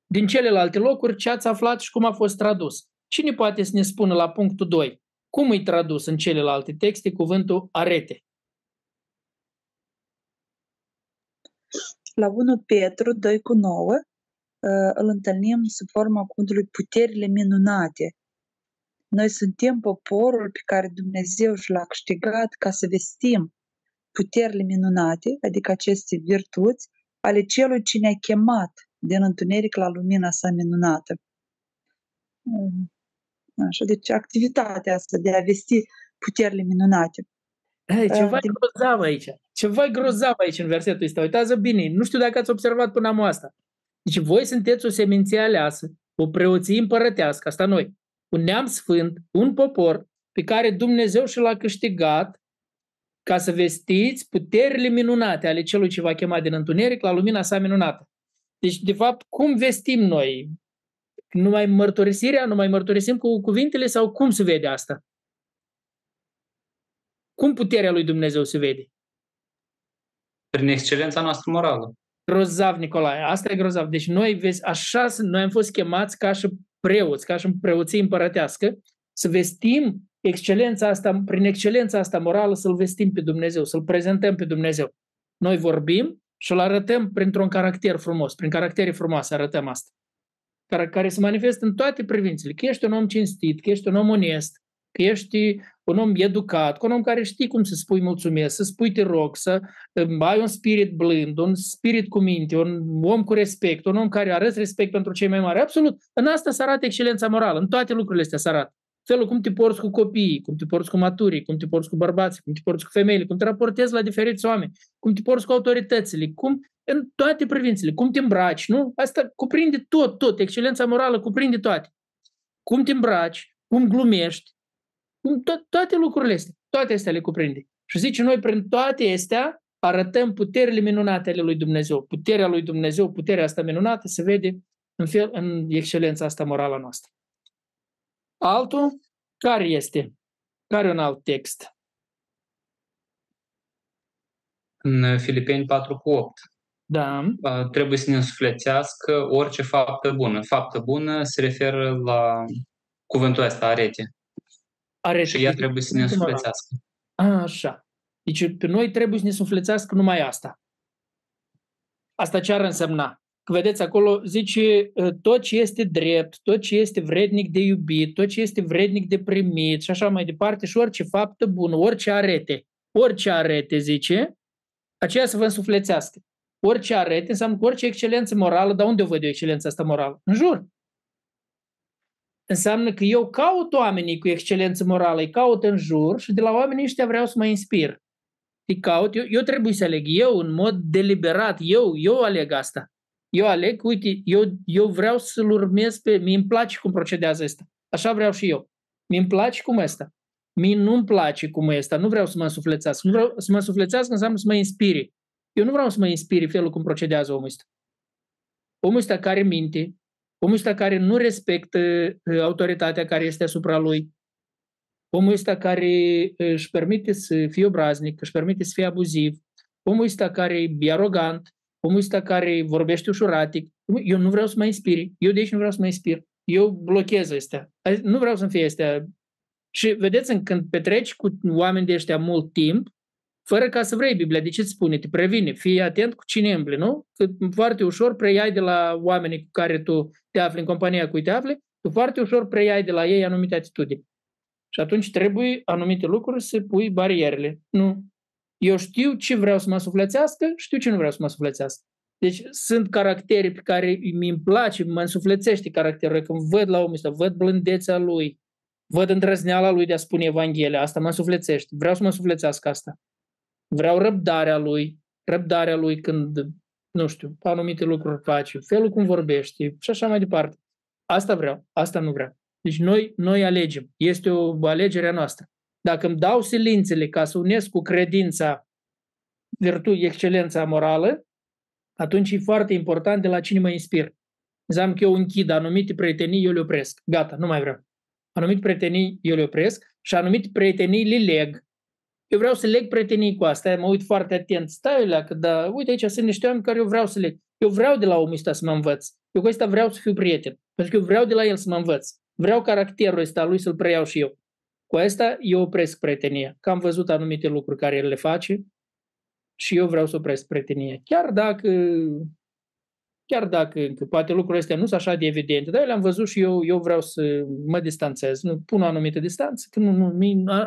din celelalte locuri ce ați aflat și cum a fost tradus. Cine poate să ne spună la punctul 2? Cum e tradus în celelalte texte cuvântul arete? La 1 Petru 2 cu 9 uh, îl întâlnim sub forma cuvântului puterile minunate. Noi suntem poporul pe care Dumnezeu și l-a câștigat ca să vestim puterile minunate, adică aceste virtuți, ale celui ce ne-a chemat din întuneric la lumina sa minunată. Um, Așa, deci activitatea asta de a vesti puterile minunate. Hey, ceva uh, grozav aici. Ceva grozav aici în versetul ăsta. Uitați bine. Nu știu dacă ați observat până am asta. Deci voi sunteți o seminție aleasă, o preoție împărătească, asta noi, un neam sfânt, un popor pe care Dumnezeu și l-a câștigat ca să vestiți puterile minunate ale celui ce va chema din întuneric la lumina sa minunată. Deci, de fapt, cum vestim noi numai mărturisirea, numai mărturisim cu cuvintele sau cum se vede asta? Cum puterea lui Dumnezeu se vede? Prin excelența noastră morală. Grozav, Nicolae, asta e grozav. Deci noi, vezi, așa, noi am fost chemați ca și preoți, ca și preoții împărătească, să vestim excelența asta, prin excelența asta morală, să-L vestim pe Dumnezeu, să-L prezentăm pe Dumnezeu. Noi vorbim și îl arătăm printr-un caracter frumos, prin caractere frumoase arătăm asta care, care se manifestă în toate privințele. Că ești un om cinstit, că ești un om onest, că ești un om educat, un om care știi cum să spui mulțumesc, să spui te rog, să um, ai un spirit blând, un spirit cu minte, un om cu respect, un om care arăți respect pentru cei mai mari. Absolut. În asta se arată excelența morală. În toate lucrurile astea se arată. Felul cum te porți cu copiii, cum te porți cu maturii, cum te porți cu bărbații, cum te porți cu femeile, cum te raportezi la diferiți oameni, cum te porți cu autoritățile, cum în toate privințele, cum te îmbraci, nu? Asta cuprinde tot, tot, excelența morală cuprinde toate. Cum te îmbraci, cum glumești, cum to- toate lucrurile astea, toate astea le cuprinde. Și zice, noi prin toate astea arătăm puterile minunate ale lui Dumnezeu. Puterea lui Dumnezeu, puterea asta minunată se vede în, fel, în excelența asta morală noastră. Altul, care este? Care un alt text? În Filipeni 4 cu 8. Da. uh, trebuie să ne însuflețească orice faptă bună. Faptă bună se referă la cuvântul ăsta, arete. Are Și ea trebuie să ne însuflețească. A, așa. Deci pe noi trebuie să ne sufletească numai asta. Asta ce ar însemna? Că vedeți, acolo zice ă, tot ce este drept, tot ce este vrednic de iubit, tot ce este vrednic de primit și așa mai departe și orice faptă bună, orice arete, orice arete, zice, aceea să vă însuflețească. Orice arete înseamnă că orice excelență morală, dar unde o văd eu excelența asta morală? În jur. Înseamnă că eu caut oamenii cu excelență morală, îi caut în jur și de la oamenii ăștia vreau să mă inspir. Îi caut, eu, eu trebuie să aleg, eu în mod deliberat, eu, eu aleg asta. Eu aleg, uite, eu, eu vreau să-l urmez pe... mi îmi place cum procedează ăsta. Așa vreau și eu. mi îmi place cum ăsta. mi nu-mi place cum ăsta. Nu vreau să mă însuflețească. Nu vreau să mă însuflețească înseamnă să mă inspire. Eu nu vreau să mă inspire felul cum procedează omul ăsta. Omul ăsta care minte, omul ăsta care nu respectă uh, autoritatea care este asupra lui, omul ăsta care uh, își permite să fie obraznic, își permite să fie abuziv, omul ăsta care e arogant, omul ăsta care vorbește ușuratic, eu nu vreau să mă inspir. Eu de aici nu vreau să mă inspir. Eu blochez astea. Nu vreau să-mi fie astea. Și vedeți, când petreci cu oameni de ăștia mult timp, fără ca să vrei Biblia, de ce îți spune? Te previne, fii atent cu cine îmbli, nu? Că foarte ușor preiai de la oamenii cu care tu te afli, în compania cu care te afli, tu foarte ușor preiai de la ei anumite atitudini. Și atunci trebuie anumite lucruri să pui barierele. Nu, eu știu ce vreau să mă suflețească, știu ce nu vreau să mă suflețească. Deci sunt caractere pe care mi-mi place, mă însuflețește caracterul. Când văd la omul ăsta, văd blândețea lui, văd îndrăzneala lui de a spune Evanghelia, asta mă însuflețește. Vreau să mă însuflețească asta. Vreau răbdarea lui, răbdarea lui când, nu știu, anumite lucruri face, felul cum vorbește și așa mai departe. Asta vreau, asta nu vreau. Deci noi, noi alegem. Este o alegere a noastră. Dacă îmi dau silințele ca să unesc cu credința virtu, excelența morală, atunci e foarte important de la cine mă inspir. Înseamnă că eu închid anumite prietenii, eu le opresc. Gata, nu mai vreau. Anumite prietenii eu le opresc și anumite prietenii le leg. Eu vreau să leg prietenii cu asta, mă uit foarte atent. Stai la că da, uite aici sunt niște oameni care eu vreau să leg. Eu vreau de la omul ăsta să mă învăț. Eu cu ăsta vreau să fiu prieten. Pentru că eu vreau de la el să mă învăț. Vreau caracterul ăsta lui să-l preiau și eu. Cu asta eu opresc prietenia. Că am văzut anumite lucruri care el le face și eu vreau să opresc prietenia. Chiar dacă chiar dacă că poate lucrurile astea nu sunt așa de evidente, dar eu le-am văzut și eu, eu vreau să mă distanțez, nu, pun o anumită distanță, că nu, nu,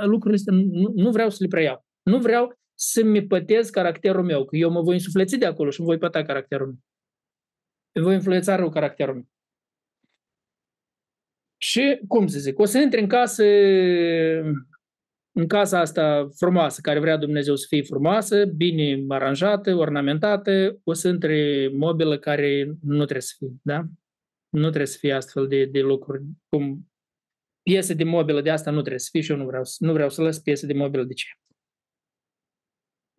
lucrurile astea nu, nu vreau să le preiau. Nu vreau să-mi pătez caracterul meu, că eu mă voi însufleți de acolo și îmi voi păta caracterul meu. Îmi voi influența rău caracterul meu. Și, cum să zic, o să intri în casă, în casa asta frumoasă, care vrea Dumnezeu să fie frumoasă, bine aranjată, ornamentată, o să intre mobilă care nu trebuie să fie, da? Nu trebuie să fie astfel de, de lucruri. Cum piese de mobilă de asta nu trebuie să fie și eu nu vreau, nu vreau să las piese de mobilă de ce.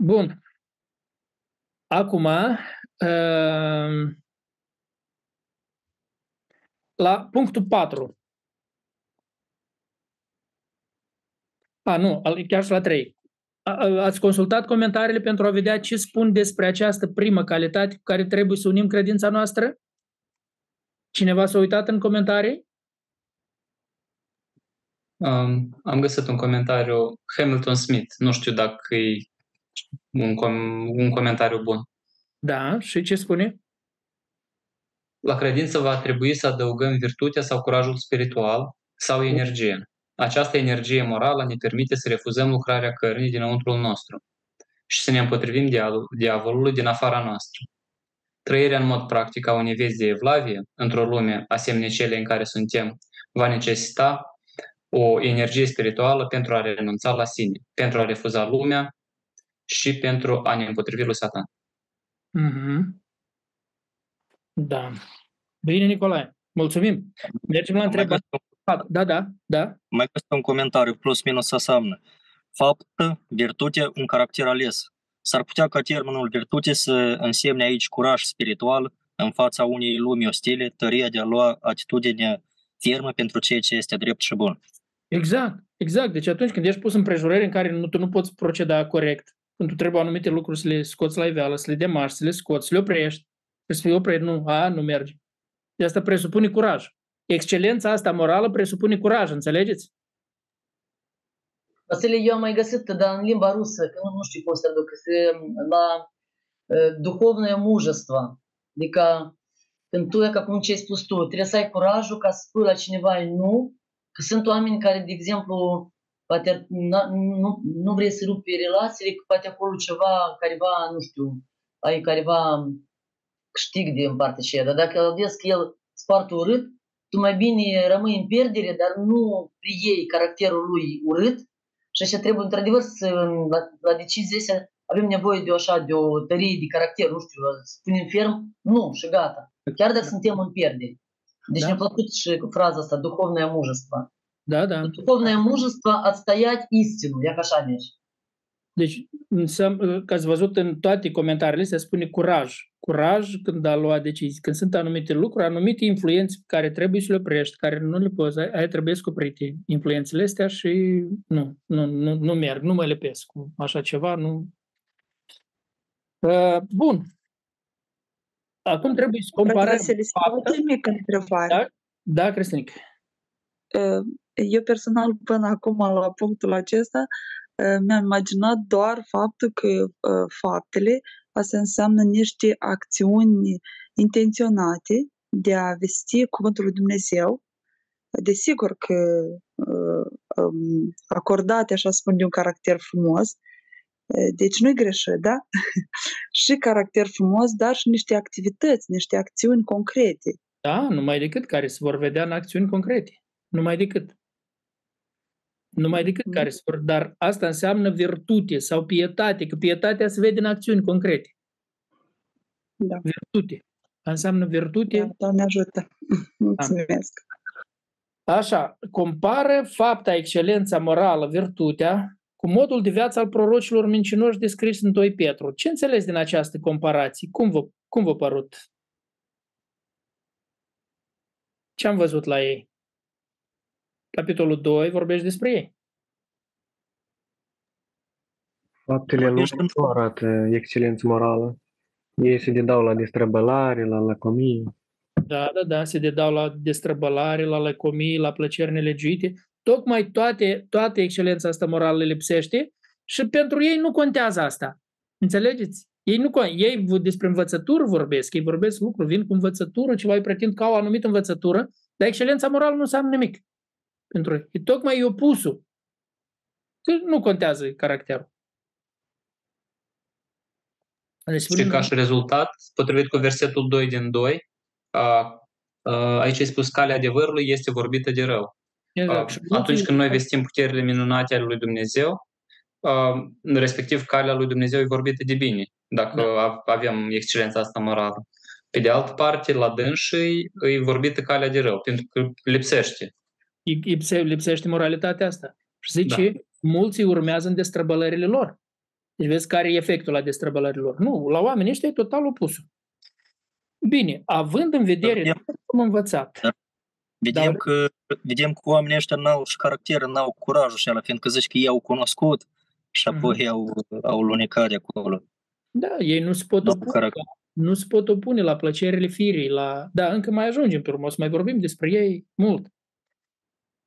Bun. Acum, uh, la punctul 4. A, nu, chiar și la 3. Ați consultat comentariile pentru a vedea ce spun despre această primă calitate cu care trebuie să unim credința noastră? Cineva s-a uitat în comentarii? Um, am găsit un comentariu Hamilton Smith. Nu știu dacă e un, com- un comentariu bun. Da, și ce spune? La credință va trebui să adăugăm virtutea sau curajul spiritual sau energie. Această energie morală ne permite să refuzăm lucrarea cărnii dinăuntrul nostru și să ne împotrivim diavolului din afara noastră. Trăirea în mod practic a unei vieți de evlavie, într-o lume asemenea cele în care suntem, va necesita o energie spirituală pentru a renunța la sine, pentru a refuza lumea și pentru a ne împotrivi lui Satan. Mm-hmm. Da. Bine, Nicolae. Mulțumim. Mergem la întrebare. Da, da, da. Mai este un comentariu, plus minus înseamnă. Fapt, virtute, un caracter ales. S-ar putea ca termenul virtute să însemne aici curaj spiritual în fața unei lumi ostile, tăria de a lua atitudine fermă pentru ceea ce este drept și bun. Exact, exact. Deci atunci când ești pus în prejurări în care nu, tu nu poți proceda corect, când tu trebuie anumite lucruri să le scoți la iveală, să le demași, să le scoți, să le oprești, trebuie să fii oprit, nu, a, nu merge. De asta presupune curaj. Excelența asta morală presupune curaj, înțelegeți? Vasile, eu am mai găsit, dar în limba rusă, că nu, nu știu cum să traduc, la uh, duhovное мужество. Adică când tu, ca cum ce ai spus tu, trebuie să ai curajul ca să spui la cineva nu, că sunt oameni care, de exemplu, poate nu, nu vrei să rupi relațiile, că poate acolo ceva, careva, nu știu, ai careva câștig din partea aceea, dar dacă vezi că el foarte urât, tu mai bine rămâi în pierdere, dar nu priei caracterul lui urât și așa trebuie într-adevăr să, la, la decizia astea, avem nevoie de o așa, de o tărie de caracter, nu știu, spunem ferm, nu și gata. Chiar dacă suntem în pierdere. Deci da. mi-a plăcut și fraza asta, duhovное мужество. Da, da. Духовное мужество отстоять истину, я așa mergi. Deci, că ați văzut în toate comentariile se spune curaj. Curaj când a luat decizii. Când sunt anumite lucruri, anumite influențe care trebuie să le oprești, care nu le poți, ai trebuie să oprite influențele astea și nu, nu, nu, nu merg, nu mă lepesc cu așa ceva, nu. Uh, bun. Acum trebuie să comparăm. Să le o mică întrebare. Da, da Cristinic. Uh, eu personal până acum la punctul acesta mi-am imaginat doar faptul că faptele asta înseamnă niște acțiuni intenționate de a vesti cuvântul lui Dumnezeu. Desigur că acordate, așa spun, de un caracter frumos, deci nu-i greșit, da? [LAUGHS] și caracter frumos, dar și niște activități, niște acțiuni concrete. Da, numai decât care se vor vedea în acțiuni concrete. Numai decât numai decât mm. care spor, dar asta înseamnă virtute sau pietate, că pietatea se vede în acțiuni concrete. Da. Virtute. Înseamnă virtute. Da, Doamne ajută. [LAUGHS] Mulțumesc. Așa, compară fapta, excelența morală, virtutea, cu modul de viață al prorocilor mincinoși descris în 2 Petru. Ce înțeles din această comparație? Cum vă, cum vă părut? Ce am văzut la ei? Capitolul 2 vorbește despre ei. Faptele lor nu arată excelență morală. Ei se dedau la destrăbălare, la lăcomie. Da, da, da, se dedau la destrăbălare, la lăcomie, la plăceri nelegiuite. Tocmai toate, toate excelența asta morală le lipsește și pentru ei nu contează asta. Înțelegeți? Ei, nu, ei despre învățătură vorbesc, ei vorbesc lucruri, vin cu învățătură, ceva îi pretind ca o anumită învățătură, dar excelența morală nu înseamnă nimic pentru ei. E tocmai opusul. Nu contează caracterul. Deci, și ca și rezultat, potrivit cu versetul 2 din 2, a, a, aici ai spus calea adevărului este vorbită de rău. Exact. A, atunci când noi vestim puterile minunate ale lui Dumnezeu, a, respectiv calea lui Dumnezeu e vorbită de bine, dacă da. avem excelența asta morală. Pe de altă parte, la dânsii e vorbită calea de rău, pentru că lipsește lipsește moralitatea asta. Și zice, da. mulți urmează în destrăbălările lor. Deci vezi care e efectul la destrăbălările lor. Nu, la oamenii ăștia e total opusul. Bine, având în vedere da, cum am învățat. Da. Vedem, dar... că, vedem că oamenii ăștia n-au și caracter, n-au curajul și ala, fiindcă zici că ei au cunoscut și apoi mm-hmm. au, au lunecat de acolo. Da, ei nu se pot no, opune, nu se pot opune la plăcerile firii, la... Da, încă mai ajungem pe urmă, o să mai vorbim despre ei mult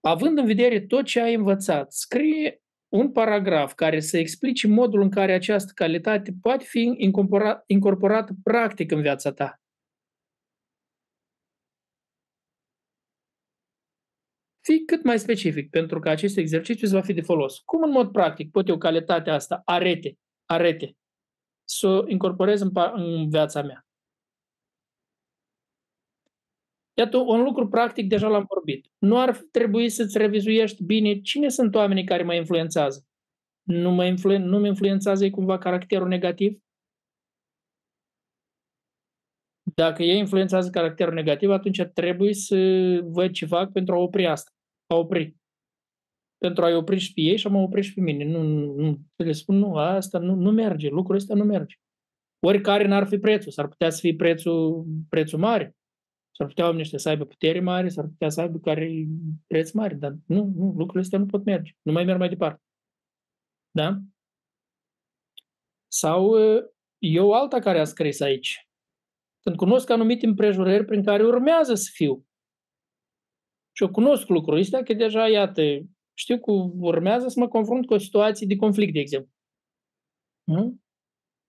având în vedere tot ce ai învățat, scrie un paragraf care să explice modul în care această calitate poate fi incorporată practic în viața ta. Fii cât mai specific, pentru că acest exercițiu îți va fi de folos. Cum în mod practic pot eu calitatea asta, arete, arete, să o incorporez în, în viața mea? Iată, un lucru practic deja l-am vorbit. Nu ar trebui să-ți revizuiești bine cine sunt oamenii care mă influențează. Nu mă, influen- nu mă influențează ei cumva caracterul negativ? Dacă ei influențează caracterul negativ, atunci trebuie să văd ce fac pentru a opri asta. A opri. Pentru a-i opri și pe ei și a mă opri și pe mine. Nu, nu, le spun, nu, asta nu, nu merge, lucrul ăsta nu merge. Oricare n-ar fi prețul, s-ar putea să fie prețul, prețul mare, S-ar putea oamenii ăștia să aibă putere mare, s-ar putea să aibă care preț mare, dar nu, nu, lucrurile astea nu pot merge. Nu mai merg mai departe. Da? Sau eu alta care a scris aici. Când cunosc anumite împrejurări prin care urmează să fiu. Și eu cunosc lucrul ăsta, că deja, iată, știu că urmează să mă confrunt cu o situație de conflict, de exemplu. Nu?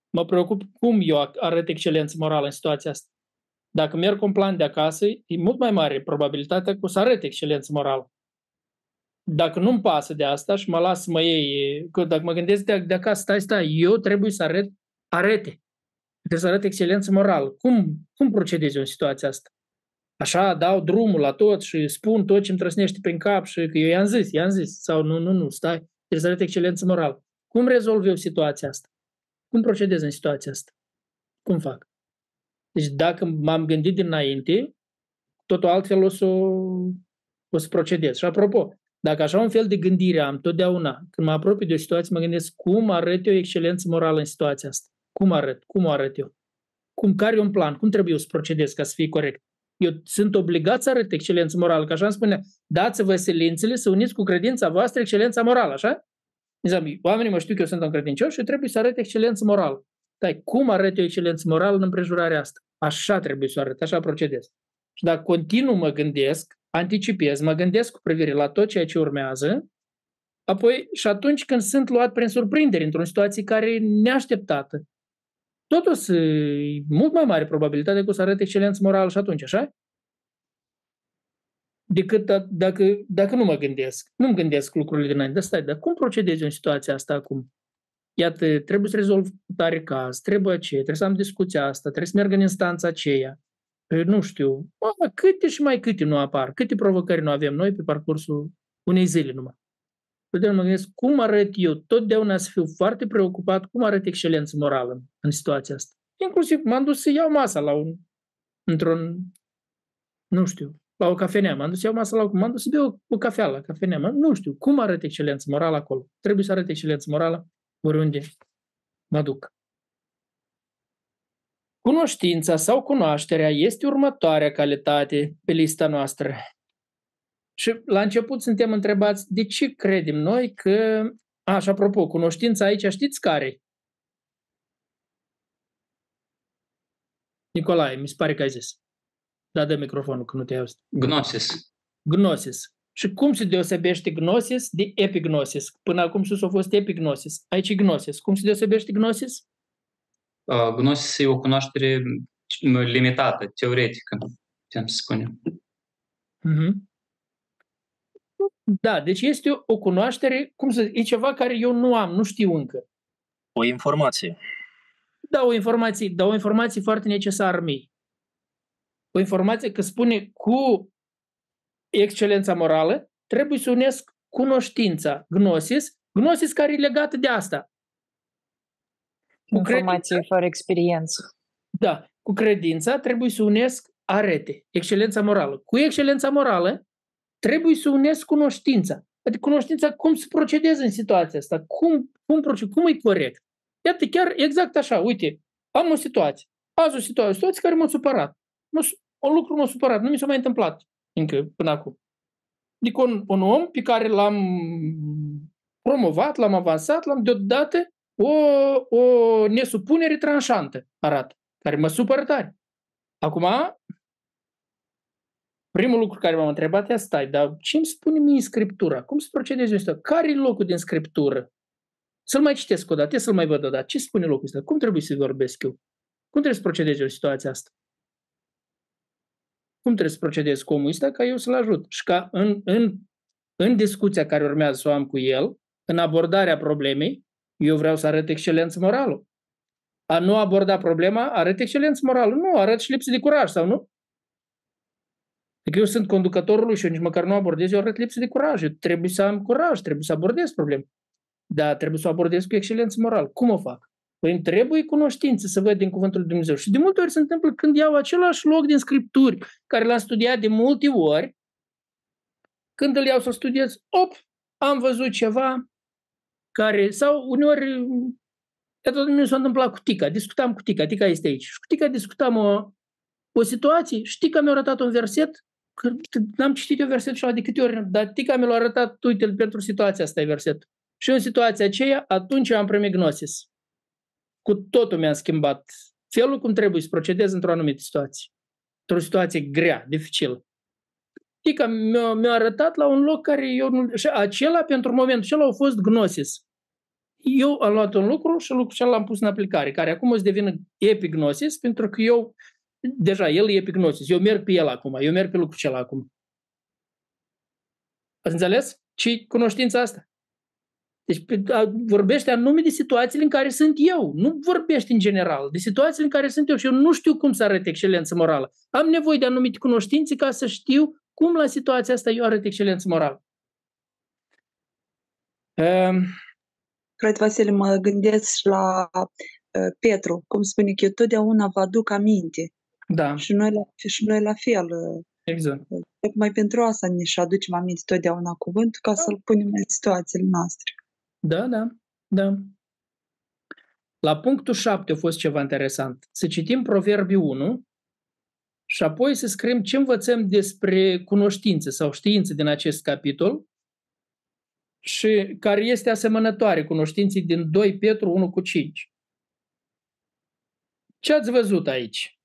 Mă preocup cum eu arăt excelență morală în situația asta. Dacă merg cu un plan de acasă, e mult mai mare probabilitatea că o să arăt excelență morală. Dacă nu-mi pasă de asta și mă las să mă iei, că dacă mă gândesc de, de acasă, stai, stai, eu trebuie să arăt arete. Trebuie să arăt excelență morală. Cum, cum procedezi în situația asta? Așa, dau drumul la tot și spun tot ce îmi trăsnește prin cap și că eu i-am zis, i-am zis. Sau nu, nu, nu, stai, trebuie să arăt excelență morală. Cum rezolv eu situația asta? Cum procedez în situația asta? Cum fac? Deci dacă m-am gândit dinainte, totul altfel o să, o să procedez. Și apropo, dacă așa un fel de gândire am totdeauna, când mă apropii de o situație, mă gândesc cum arăt eu excelență morală în situația asta. Cum arăt? Cum o arăt eu? Cum, care e un plan? Cum trebuie eu să procedez ca să fie corect? Eu sunt obligat să arăt excelență morală, că așa îmi spune, dați-vă silințele să uniți cu credința voastră excelența morală, așa? Exact. Oamenii mă știu că eu sunt un credincios și trebuie să arăt excelență morală. Dar cum arăt eu excelență morală în împrejurarea asta? Așa trebuie să arăt, așa procedez. Și dacă continuu mă gândesc, anticipez, mă gândesc cu privire la tot ceea ce urmează, apoi și atunci când sunt luat prin surprindere într-o situație care e neașteptată, tot o să mult mai mare probabilitate că o să arăt excelență morală și atunci, așa? Decât da, dacă, dacă nu mă gândesc. Nu-mi gândesc lucrurile dinainte. Dar stai, dar cum procedezi în situația asta acum? Iată, trebuie să rezolv tare caz, trebuie ce, trebuie să am discuția asta, trebuie să merg în instanța aceea. Păi, nu știu, bă, câte și mai câte nu apar, câte provocări nu avem noi pe parcursul unei zile numai. Totdeauna mă gândesc cum arăt eu, totdeauna să fiu foarte preocupat cum arăt excelență morală în situația asta. Inclusiv m-am dus să iau masa la un, într-un, nu știu, la o cafenea. M-am dus să iau masa la o, m-am dus să beau o, o cafea la cafenea. Nu știu, cum arăt excelență morală acolo? Trebuie să arăt excelență morală oriunde mă duc. Cunoștința sau cunoașterea este următoarea calitate pe lista noastră. Și la început suntem întrebați de ce credem noi că... A, și apropo, cunoștința aici știți care Nicolae, mi se pare că ai zis. Da, dă microfonul, că nu te-ai auzit. Gnosis. Gnosis. Și cum se deosebește gnosis de epignosis? Până acum sus a fost epignosis. Aici e gnosis. Cum se deosebește gnosis? Uh, gnosis e o cunoaștere limitată, teoretică, putem să spunem. Mm-hmm. Da, deci este o, o cunoaștere, cum să zic, e ceva care eu nu am, nu știu încă. O informație. Da, o informație, dar o informație foarte necesară mie. O informație că spune cu excelența morală, trebuie să unesc cunoștința, gnosis, gnosis care e legată de asta. Cu Informație credința, fără experiență. Da, cu credința trebuie să unesc arete, excelența morală. Cu excelența morală trebuie să unesc cunoștința. Adică cunoștința cum să procedezi în situația asta, cum, cum, proced, cum e corect. Iată, chiar exact așa, uite, am o situație. Azi o situație, o situație care m-a supărat. Un lucru m-a supărat, nu mi s-a mai întâmplat încă până acum. Adică un, un om pe care l-am promovat, l-am avansat, l-am deodată o, o nesupunere tranșantă arată, care mă supără tare. Acum, primul lucru care m-am întrebat e stai, dar ce îmi spune mie Scriptura? Cum se procedezi ăsta? Care e locul din Scriptură? Să-l mai citesc o dată, să-l mai văd o dată. Ce spune locul ăsta? Cum trebuie să vorbesc eu? Cum trebuie să procedezi în situația asta? Cum trebuie să procedez cu omul ăsta ca eu să-l ajut. Și ca în, în, în discuția care urmează să o am cu el, în abordarea problemei, eu vreau să arăt excelență morală. A nu aborda problema, arăt excelență morală. Nu, arăt și lipsă de curaj, sau nu? Adică eu sunt conducătorul lui și eu nici măcar nu abordez, eu arăt lipsă de curaj. Eu trebuie să am curaj, trebuie să abordez problema. Dar trebuie să o abordez cu excelență morală. Cum o fac? Păi îmi trebuie cunoștință să văd din Cuvântul lui Dumnezeu. Și de multe ori se întâmplă când iau același loc din Scripturi, care l-am studiat de multe ori, când îl iau să studiez, op, am văzut ceva care, sau uneori, tot mi s-a întâmplat cu Tica, discutam cu Tica, Tica este aici. Și cu Tica discutam o, o situație și Tica mi-a arătat un verset, că n-am citit eu versetul și de câte ori, dar Tica mi l-a arătat, uite pentru situația asta e verset. Și în situația aceea, atunci am primit gnosis. Cu totul mi-a schimbat felul cum trebuie să procedez într-o anumită situație. Într-o situație grea, dificilă. Adică mi-a, mi arătat la un loc care eu nu... Și acela, pentru momentul acela, a fost gnosis. Eu am luat un lucru și lucrul acela l-am pus în aplicare, care acum o să devină epignosis, pentru că eu, deja, el e epignosis. Eu merg pe el acum, eu merg pe lucrul acela acum. Ați înțeles? Ce cunoștința asta? Deci vorbește anume de situațiile în care sunt eu. Nu vorbește în general, de situațiile în care sunt eu și eu nu știu cum să arăt excelență morală. Am nevoie de anumite cunoștințe ca să știu cum la situația asta eu arăt excelență morală. Um, Cred, Vasile, mă gândesc la uh, Petru, cum spune că eu totdeauna vă aduc aminte. Da. Și noi la, și noi la fel. Uh, exact. Tocmai pentru asta ne și aducem aminte totdeauna cuvântul ca da. să-l punem în situațiile noastre. Da, da, da. La punctul 7 a fost ceva interesant. Să citim Proverbii 1 și apoi să scriem ce învățăm despre cunoștințe sau științe din acest capitol și care este asemănătoare cunoștinței din 2 Petru 1 cu 5. Ce ați văzut aici?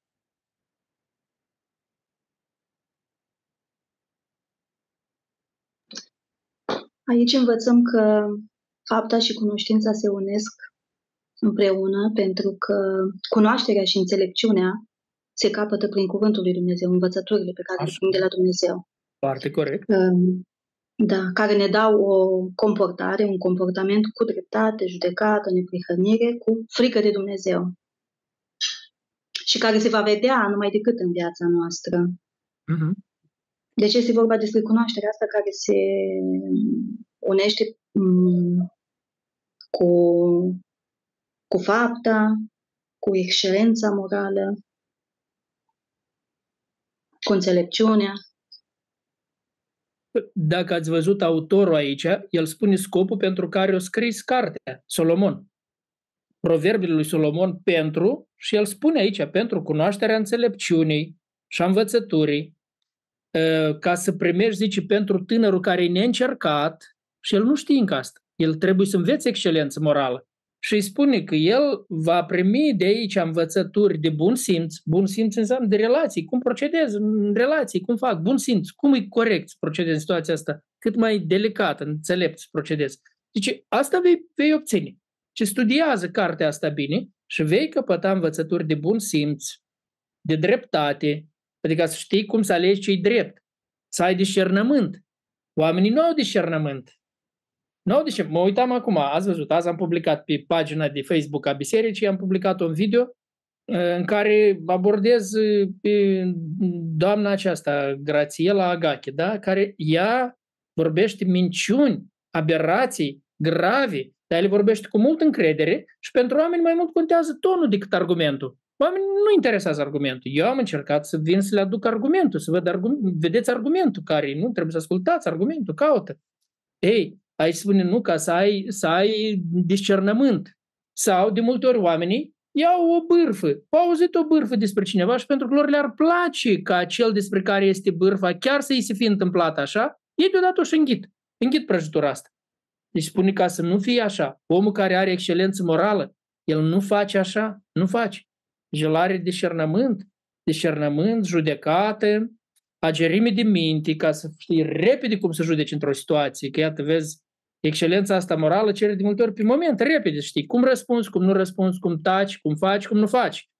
Aici învățăm că fapta și cunoștința se unesc împreună pentru că cunoașterea și înțelepciunea se capătă prin cuvântul lui Dumnezeu, învățăturile pe care le primim de la Dumnezeu. Foarte corect. Da, care ne dau o comportare, un comportament cu dreptate, judecată, neprihănire, cu frică de Dumnezeu. Și care se va vedea numai decât în viața noastră. Uh-huh. Deci este vorba despre cunoașterea asta care se unește mm, cu, cu fapta, cu excelența morală, cu înțelepciunea. Dacă ați văzut autorul aici, el spune scopul pentru care a scris cartea, Solomon. Proverbele lui Solomon pentru, și el spune aici, pentru cunoașterea înțelepciunii și a învățăturii, ă, ca să primești, zice, pentru tânărul care e neîncercat, și el nu știe încă asta. El trebuie să învețe excelență morală. Și îi spune că el va primi de aici învățături de bun simț. Bun simț înseamnă de relații. Cum procedez în relații, cum fac, bun simț. Cum e corect să procedez în situația asta? Cât mai delicat, înțelept să procedez. Deci asta vei, vei obține. Și studiază cartea asta bine și vei căpăta învățături de bun simț, de dreptate, adică să știi cum să alegi ce drept, să ai discernământ. Oamenii nu au discernământ. Nu, deci mă uitam acum, ați văzut, azi am publicat pe pagina de Facebook a bisericii, am publicat un video uh, în care abordez uh, pe doamna aceasta, Grațiela Agache, da? care ea vorbește minciuni, aberații grave, dar el vorbește cu multă încredere și pentru oameni mai mult contează tonul decât argumentul. Oamenii nu interesează argumentul. Eu am încercat să vin să le aduc argumentul, să văd argument, vedeți argumentul care nu trebuie să ascultați argumentul, caută. Ei, Aici spune nu, ca să ai, să ai discernământ. Sau, de multe ori, oamenii iau o bârfă, au auzit o bârfă despre cineva și pentru că lor le-ar place ca cel despre care este bârfa chiar să îi se fie întâmplat așa, ei deodată o și înghit. Înghit prăjitura asta. Deci spune ca să nu fie așa. Omul care are excelență morală, el nu face așa, nu face. Deci el are discernământ, discernământ, judecată, agerime de minte, ca să știi repede cum să judeci într-o situație. Că iată, vezi, Excelența asta morală cere de multe ori pe moment, repede, știi, cum răspunzi, cum nu răspunzi, cum taci, cum faci, cum nu faci.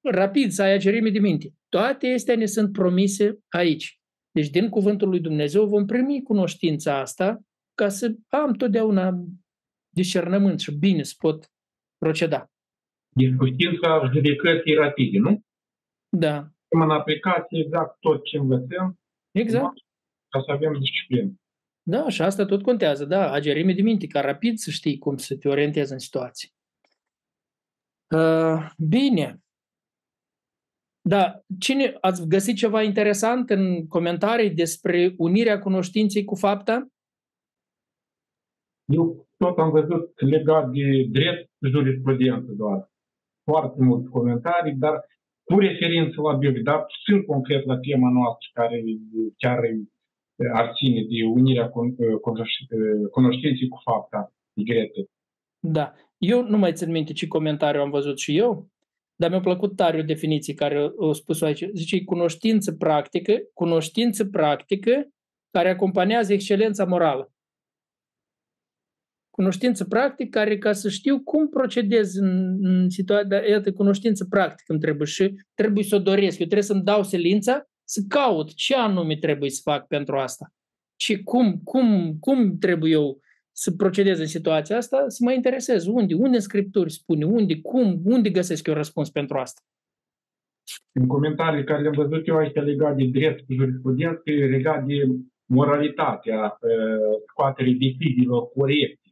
Rapid, să ai agerime de minte. Toate astea ne sunt promise aici. Deci din cuvântul lui Dumnezeu vom primi cunoștința asta ca să am totdeauna discernământ și bine să pot proceda. Discutința judecății rapide, nu? Da. În aplicație exact tot ce învățăm. Exact. Ca să avem disciplină. Da, și asta tot contează, da, agerime de minte, ca rapid să știi cum să te orientezi în situații. Uh, bine. Da, cine ați găsit ceva interesant în comentarii despre unirea cunoștinței cu fapta? Eu tot am văzut legat de drept jurisprudență doar. Foarte multe comentarii, dar cu referință la Biblie, dar sunt concret la tema noastră care chiar ar ține de unirea cunoștinței cu fapta de grete. Da. eu nu mai țin minte ce comentariu am văzut și eu, dar mi-a plăcut tare o definiție care o spus aici. Zice, cunoștință practică, cunoștință practică care acompaniază excelența morală. Cunoștință practică care, ca să știu cum procedez în, în situația, dar iată, cunoștință practică îmi trebuie și trebuie să o doresc. Eu trebuie să-mi dau silința să caut ce anume trebuie să fac pentru asta. Și cum, cum, cum trebuie eu să procedez în situația asta, să mă interesez unde, unde în Scripturi spune, unde, cum, unde găsesc eu răspuns pentru asta. În comentarii care le-am văzut eu aici legat de drept jurisprudență, legat de moralitatea scoaterii deciziilor corecte.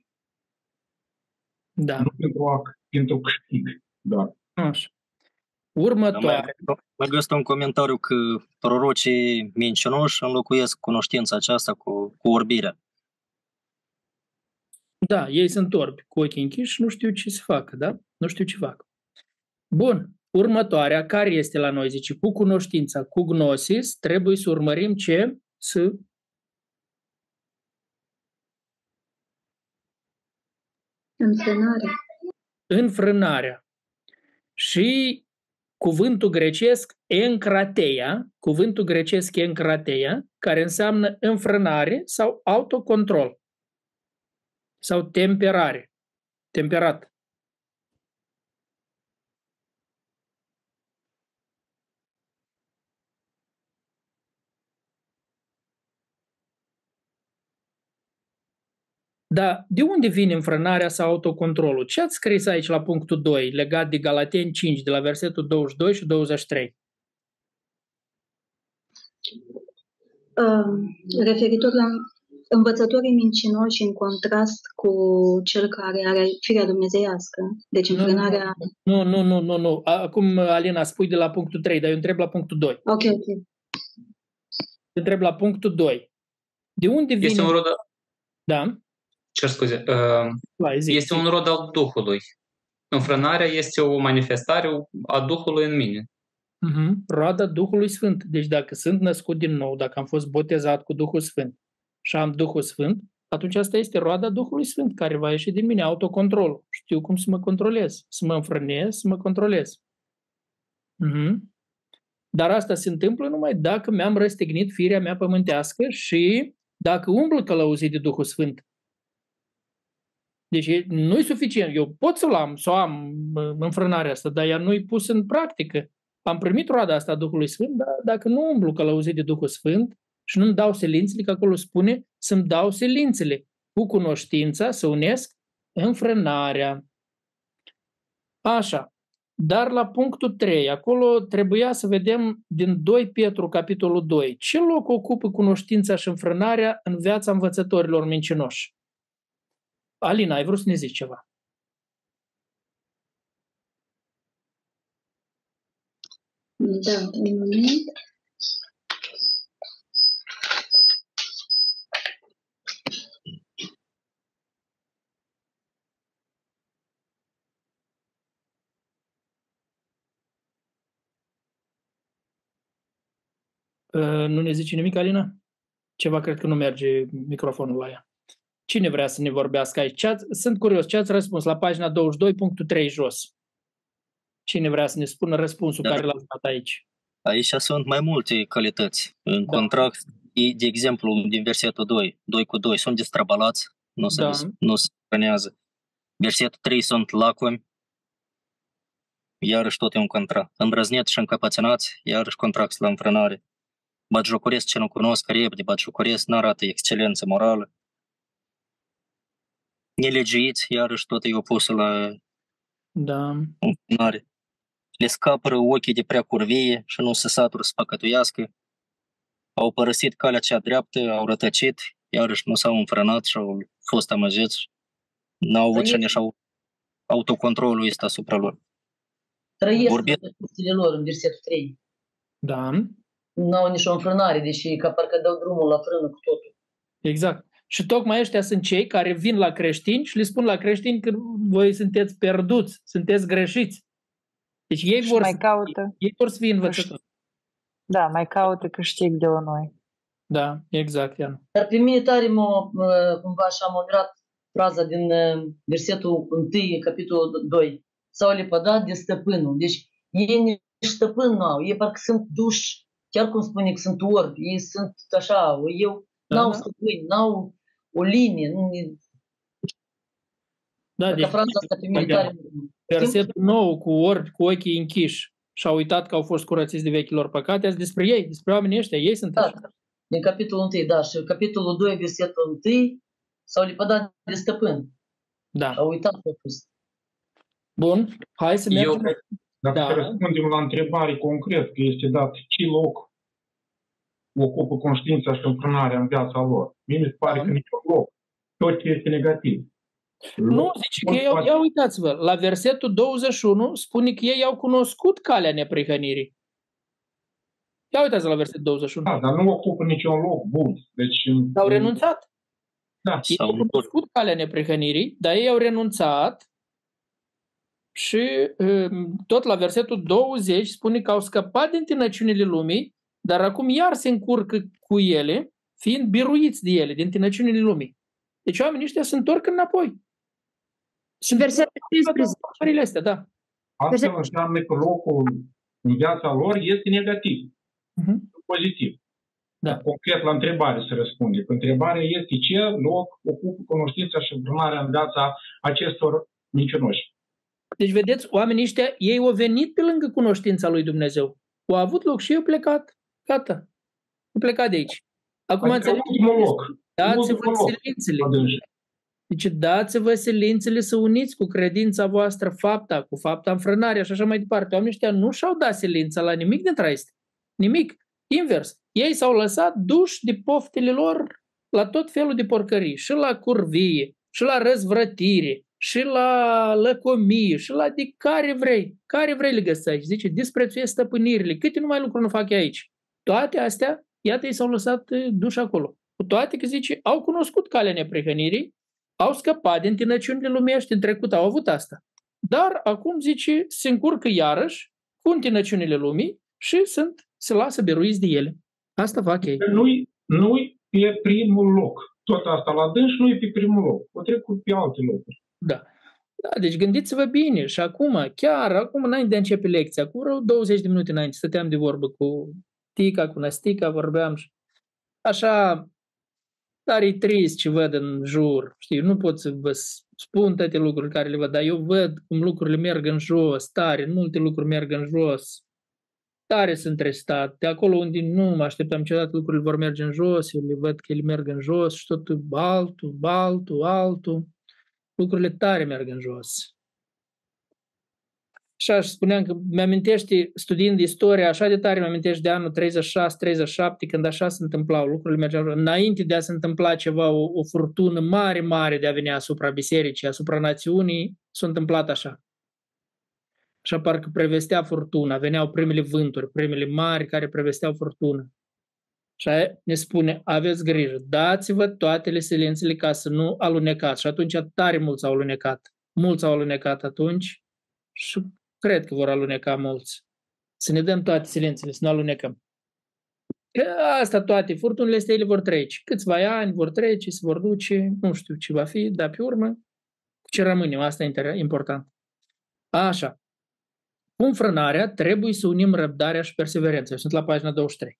Da. Nu pentru, a, pentru câștig, doar. Așa. Următoare. Mai găsit un comentariu că prorocii mincinoși înlocuiesc cunoștința aceasta cu, cu orbirea. Da, ei sunt orbi cu ochii închiși, nu știu ce să facă, da? Nu știu ce fac. Bun, următoarea, care este la noi? Zice, cu cunoștința, cu gnosis, trebuie să urmărim ce? Să Înfrânare. Înfrânarea. Și cuvântul grecesc encrateia, cuvântul grecesc encrateia, care înseamnă înfrânare sau autocontrol sau temperare, temperat. Dar de unde vine înfrânarea sau autocontrolul? Ce ați scris aici la punctul 2, legat de Galateni 5, de la versetul 22 și 23? Uh, referitor la învățătorii mincinoși în contrast cu cel care are firea dumnezeiască. Deci înfrânarea... Nu, nu, nu, nu, nu. Acum, Alina, spui de la punctul 3, dar eu întreb la punctul 2. Ok, ok. Întreb la punctul 2. De unde vine... Este un rod... Da? Cer scuze. Uh, este un rod al Duhului. Înfrânarea este o manifestare a Duhului în mine. Uh-huh. Roada Duhului Sfânt. Deci dacă sunt născut din nou, dacă am fost botezat cu Duhul Sfânt și am Duhul Sfânt, atunci asta este roada Duhului Sfânt care va ieși din mine, autocontrolul. Știu cum să mă controlez, să mă înfrânez, să mă controlez. Uh-huh. Dar asta se întâmplă numai dacă mi-am răstignit firea mea pământească și dacă umblu călăuzit de Duhul Sfânt. Deci nu e suficient. Eu pot să-l am, să o am înfrânarea asta, dar ea nu e pus în practică. Am primit roada asta a Duhului Sfânt, dar dacă nu umblu călăuzit de Duhul Sfânt și nu-mi dau silințele, că acolo spune să-mi dau silințele. Cu cunoștința să unesc înfrânarea. Așa. Dar la punctul 3, acolo trebuia să vedem din 2 Petru, capitolul 2, ce loc ocupă cunoștința și înfrânarea în viața învățătorilor mincinoși? Alina, ai vrut să ne zici ceva? Da, un moment. Nu ne zice nimic, Alina? Ceva cred că nu merge microfonul la ea. Cine vrea să ne vorbească aici? Ce sunt curios, ce ați răspuns la pagina 22, punctul 3 jos? Cine vrea să ne spună răspunsul da. care l-ați dat aici? Aici sunt mai multe calități. În da. contract, de exemplu, din versetul 2, 2 cu 2, sunt destrabalați, nu se, da. nu se hrănează. Versetul 3 sunt lacomi, iarăși tot e un contract. Îndrăzneți și încăpățânați, iarăși contract la înfrânare. Batjocoresc ce nu cunosc, repede, batjocoresc, nu arată excelență morală nelegiuiți, iarăși tot e opusul la da. înfrânare. Le scapără ochii de prea curvie și nu se satură să păcătuiască. Au părăsit calea cea dreaptă, au rătăcit, iarăși nu s-au înfrânat și au fost amăgiți. N-au avut și nici autocontrolul ăsta asupra lor. Trăiesc Vorbit... lor în versetul 3. Da. Nu au nicio înfrânare, deși ca parcă dau drumul la frână cu totul. Exact. Și tocmai ăștia sunt cei care vin la creștini și le spun la creștini că voi sunteți pierduți, sunteți greșiți. Deci ei vor, mai să, caută, ei vor să fie învățători. Da, mai caută câștig de la noi. Da, exact, Ian. Dar pe mine tare mă, cumva așa m-a mirat fraza din uh, versetul 1, capitolul 2. S-au lepădat de stăpânul. Deci ei nici stăpân nu au, ei parcă sunt duși, chiar cum spune că sunt orbi, ei sunt așa, eu n-au Da. stăpâni, n-au o linie, nu, Da, Dacă deci fraza asta pe militari... versetul nou cu orbi cu ochii închiși și au uitat că au fost curățiți de vechilor păcate, azi despre ei, despre oamenii ăștia, ei sunt Da, așa. din capitolul 1, da, și capitolul 2, versetul 1, s-au lepădat de stăpân. Da. Au uitat ce a fost. Bun, hai să Eu mergem. Dacă Da. să răspundem la întrebare concret, că este dat ce loc ocupă conștiința și înfrânarea în viața lor. Mie mi se pare Da. că niciun loc. Tot ce este negativ. Nu, zice că ei, ia uitați-vă, la versetul 21 spune că ei au cunoscut calea neprihănirii. Ia uitați la versetul 21. Da, dar nu ocupă niciun loc bun. Deci, Au renunțat. Da. Ei au cunoscut calea neprihănirii, dar ei au renunțat și um, tot la versetul 20 spune că au scăpat din tinăciunile lumii, dar acum iar se încurcă cu ele, fiind biruiți de ele, din tinăciunile lumii. Deci oamenii ăștia se întorc înapoi. Și versetul 15. astea, da. Asta înseamnă că locul în viața lor este negativ, uh-huh. pozitiv. Da. Concret la întrebare să răspunde. Că întrebarea este ce loc ocupă cunoștința și înfrânarea în viața acestor mincinoși. Deci, vedeți, oamenii ăștia, ei au venit pe lângă cunoștința lui Dumnezeu. Au avut loc și eu plecat. Gata. Au plecat de aici. Acum Adică înțelegeți? ultimul loc. Dați-vă Ultimul loc. silințele. Deci dați-vă silințele să uniți cu credința voastră fapta, cu fapta înfrânarea și așa mai departe. Oamenii ăștia nu și-au dat silința la nimic dintre astea. Nimic. Invers. Ei s-au lăsat duși de poftele lor la tot felul de porcării. Și la curvie, și la răzvrătire, și la lăcomie, și la de care vrei. Care vrei le găsești. Zice, disprețuiesc stăpânirile. Câte numai lucruri nu fac eu aici. Toate astea, iată, ei s-au lăsat eh, duși acolo. Cu toate că, zice, au cunoscut calea neprihănirii, au scăpat din tinăciunile lumești, în trecut au avut asta. Dar acum, zice, se încurcă iarăși cu întinăciunile lumii și sunt, se lasă biruiți de ele. Asta fac ei. Nu-i, nu-i pe primul loc. Tot asta la dâns nu e pe primul loc. O trecut pe alte locuri. Da. Da, deci gândiți-vă bine și acum, chiar acum înainte de a începe lecția, cu vreo 20 de minute înainte, stăteam de vorbă cu Tica, cu Nastica, vorbeam și așa, dar e trist ce văd în jur, știi, nu pot să vă spun toate lucrurile care le văd, dar eu văd cum lucrurile merg în jos, tare, multe lucruri merg în jos, tare sunt trestat, de acolo unde nu mă așteptam niciodată lucrurile vor merge în jos, eu le văd că ele merg în jos și tot altul, altul, altul, lucrurile tare merg în jos. Și aș spuneam că mi-amintește, studiind istoria, așa de tare mi-amintește de anul 36-37, când așa se întâmplau, lucrurile mergeau înainte de a se întâmpla ceva, o, o furtună mare, mare de a veni asupra bisericii, asupra națiunii, s-a întâmplat așa. Așa parcă prevestea furtuna, veneau primele vânturi, primele mari care prevesteau furtună. Și aia ne spune, aveți grijă, dați-vă toate silențele ca să nu alunecați. Și atunci tare mulți au alunecat. Mulți au alunecat atunci și cred că vor aluneca mulți. Să ne dăm toate silențele, să nu alunecăm. Că asta toate, furtunile astea ele vor trece. Câțiva ani vor trece, se vor duce, nu știu ce va fi, dar pe urmă, cu ce rămânem, asta e important. Așa. Cu înfrânarea trebuie să unim răbdarea și perseverența. Eu sunt la pagina 23.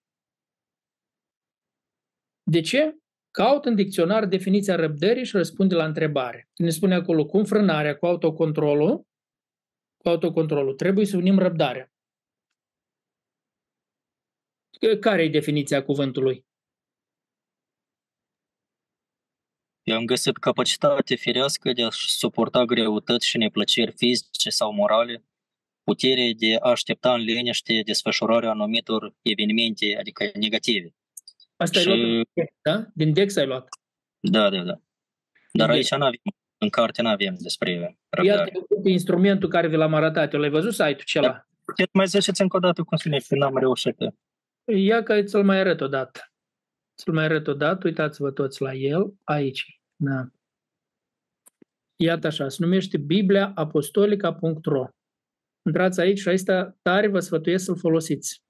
De ce? Caut în dicționar definiția răbdării și răspunde la întrebare. Ne spune acolo cu înfrânarea, cu autocontrolul, cu autocontrolul. Trebuie să unim răbdarea. Care e definiția cuvântului? Eu am găsit capacitate firească de a suporta greutăți și neplăceri fizice sau morale, putere de a aștepta în liniște desfășurarea anumitor evenimente, adică negative. Asta și... ai luat, da? Din Dex ai luat. Da, da, da. Dar aici nu avem, în carte nu avem despre răbdare. Iată instrumentul care vi l-am arătat. Eu l-ai văzut site-ul cela? Da. Puteți mai ziceți încă o dată cum se că n-am reușit. Ia că ți-l mai arăt odată. Ți-l mai arăt odată, uitați-vă toți la el, aici. Da. Iată așa, se numește bibliaapostolica.ro Intrați aici și asta tare vă sfătuiesc să-l folosiți.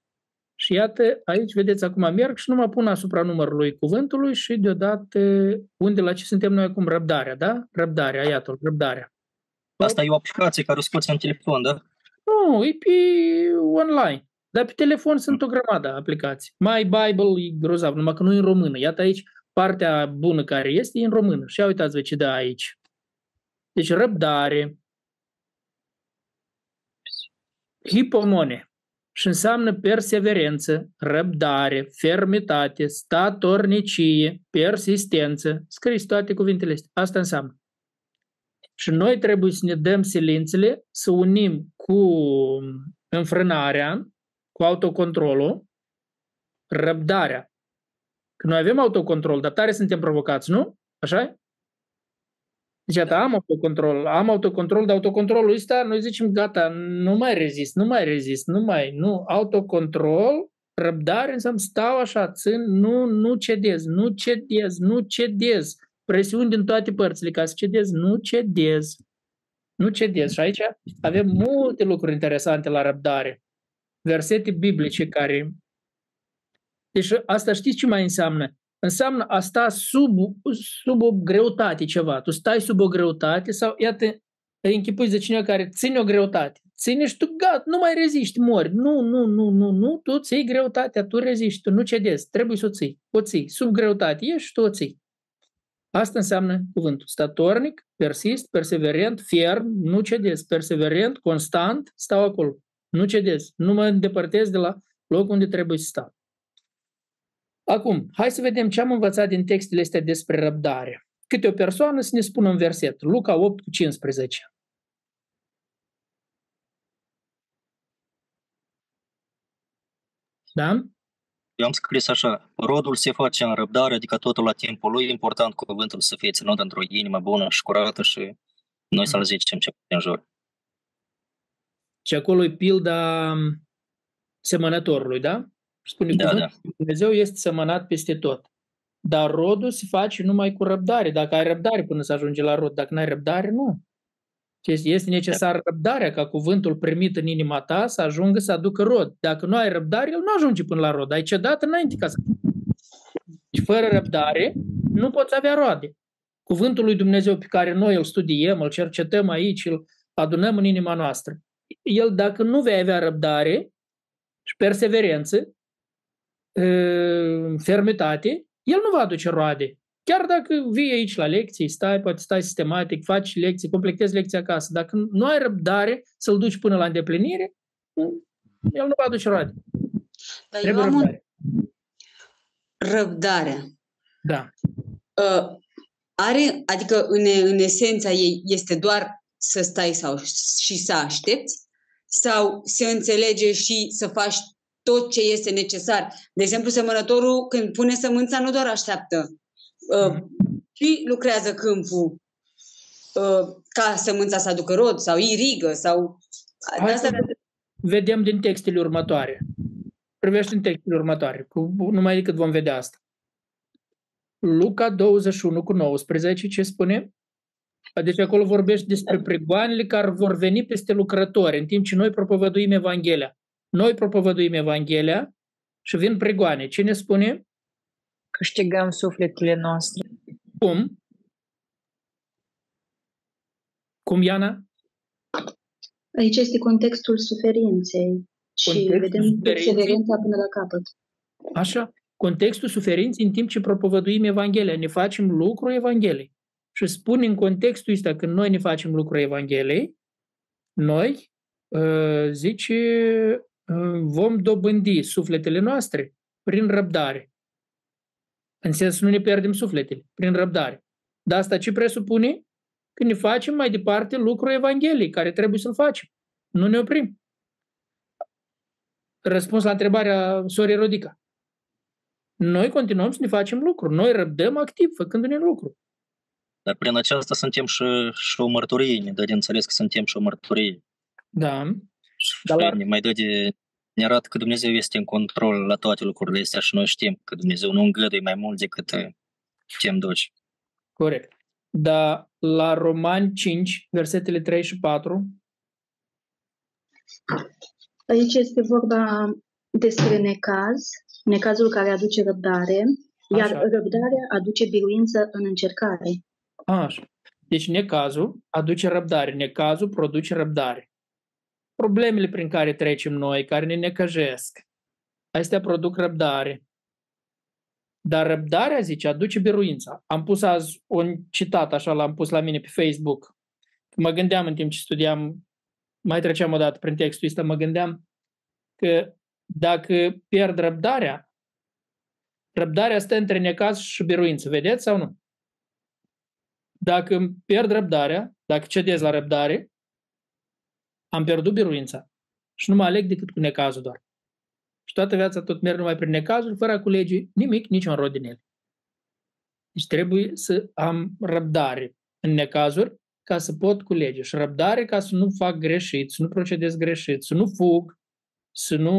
Și iată, aici vedeți acum merg și nu mă pun asupra numărului cuvântului și deodată unde la ce suntem noi acum? Răbdarea, da? Răbdarea, iată, răbdarea. Asta e o aplicație care o scoți în telefon, da? Nu, e pe online. Dar pe telefon sunt o grămadă de aplicații. My Bible e grozav, numai că nu e în română. Iată aici partea bună care este e în română. Și uitați-vă ce dă aici. Deci răbdare, hipomone și înseamnă perseverență, răbdare, fermitate, statornicie, persistență. Scris toate cuvintele astea. Asta înseamnă. Și noi trebuie să ne dăm silințele, să unim cu înfrânarea, cu autocontrolul, răbdarea. Că noi avem autocontrol, dar tare suntem provocați, nu? așa Deci, atât, am autocontrol, am autocontrol, dar autocontrolul ăsta, noi zicem, gata, nu mai rezist, nu mai rezist, nu mai, nu, autocontrol, răbdare înseamnă stau așa, țin, nu, nu cedez, nu cedez, nu cedez, presiuni din toate părțile ca să cedez, nu cedez, nu cedez. Și aici avem multe lucruri interesante la răbdare. Versete biblice care... Deci asta știți ce mai înseamnă? Înseamnă a sta sub, sub o greutate ceva. Tu stai sub o greutate sau, iată, îi închipui de cineva care ține o greutate. Ține și tu, gata, nu mai reziști, mori. Nu, nu, nu, nu, nu, tu ții greutatea, tu reziști, tu nu cedezi, trebuie să o ții. O ții, sub greutate ești și tu o ții. Asta înseamnă cuvântul. Statornic, persist, perseverent, ferm, nu cedezi, perseverent, constant, stau acolo. Nu cedez. Nu mă îndepărtez de la locul unde trebuie să stau. Acum, hai să vedem ce am învățat din textele astea despre răbdare. Câte o persoană să ne spună un verset. Luca 8 cu 15. Da? Eu am scris așa, rodul se face în răbdare, adică totul la timpul lui, important cuvântul să fie ținut într-o inimă bună și curată și noi să-l zicem ce în jur. Și acolo e pilda semănătorului, da? Spune da, da. Dumnezeu este semănat peste tot. Dar rodul se face numai cu răbdare. Dacă ai răbdare până să ajungi la rod, dacă nu ai răbdare, nu. Este necesar răbdarea ca cuvântul primit în inima ta să ajungă să aducă rod. Dacă nu ai răbdare, el nu ajunge până la rod. Ai cedat înainte ca să... Deci fără răbdare nu poți avea roade. Cuvântul lui Dumnezeu pe care noi îl studiem, îl cercetăm aici, îl adunăm în inima noastră el dacă nu vei avea răbdare și perseverență, fermitate, el nu va aduce roade. Chiar dacă vii aici la lecții, stai, poate stai sistematic, faci lecții, completezi lecția acasă, dacă nu ai răbdare să-l duci până la îndeplinire, el nu va aduce roade. Dar Trebuie eu am răbdare. Un... Răbdarea. Da. Uh, are, adică în, în esența ei este doar să stai sau și să aștepți sau se înțelege și să faci tot ce este necesar. De exemplu, semănătorul când pune sămânța nu doar așteaptă, uh, ci lucrează câmpul uh, ca sămânța să aducă rod sau irigă sau... Hai asta... vedem din textele următoare. Privește din textele următoare, cu, numai decât vom vedea asta. Luca 21 cu 19, ce spune? Deci acolo vorbește despre pregoanele care vor veni peste lucrători, în timp ce noi propovăduim Evanghelia. Noi propovăduim Evanghelia și vin pregoane. Cine spune? Câștigăm sufletele noastre. Cum? Cum, Iana? Aici este contextul suferinței și contextul vedem perseverența până la capăt. Așa. Contextul suferinței în timp ce propovăduim Evanghelia. Ne facem lucru Evangheliei. Și spun în contextul ăsta, când noi ne facem lucrul Evangheliei, noi, uh, zice, uh, vom dobândi sufletele noastre prin răbdare. În sens nu ne pierdem sufletele, prin răbdare. Dar asta ce presupune? Că ne facem mai departe lucrul Evangheliei, care trebuie să-l facem. Nu ne oprim. Răspuns la întrebarea sorii Rodica. Noi continuăm să ne facem lucruri. Noi răbdăm activ, făcându-ne lucruri. Dar prin aceasta suntem și, și o mărturie, ne dă de înțeles că suntem și o mărturie. Da. Și Dar la... ne mai dă de, ne arată că Dumnezeu este în control la toate lucrurile astea și noi știm că Dumnezeu nu îngăduie mai mult decât putem duce. Corect. Dar la Romani 5, versetele 3 și 4. Aici este vorba despre necaz, necazul care aduce răbdare, iar Așa. răbdarea aduce biruință în încercare. Așa. Deci necazul aduce răbdare, necazul produce răbdare. Problemele prin care trecem noi, care ne necăjesc, astea produc răbdare. Dar răbdarea, zice, aduce biruința. Am pus azi un citat, așa l-am pus la mine pe Facebook. Mă gândeam în timp ce studiam, mai treceam o dată prin textul ăsta, mă gândeam că dacă pierd răbdarea, răbdarea stă între necaz și biruință. Vedeți sau nu? Dacă îmi pierd răbdarea, dacă cedez la răbdare, am pierdut biruința. Și nu mă aleg decât cu necazul doar. Și toată viața tot merg numai prin necazuri, fără a culege nimic, niciun rod din ele. Deci trebuie să am răbdare în necazuri ca să pot culege. Și răbdare ca să nu fac greșit, să nu procedez greșit, să nu fug, să nu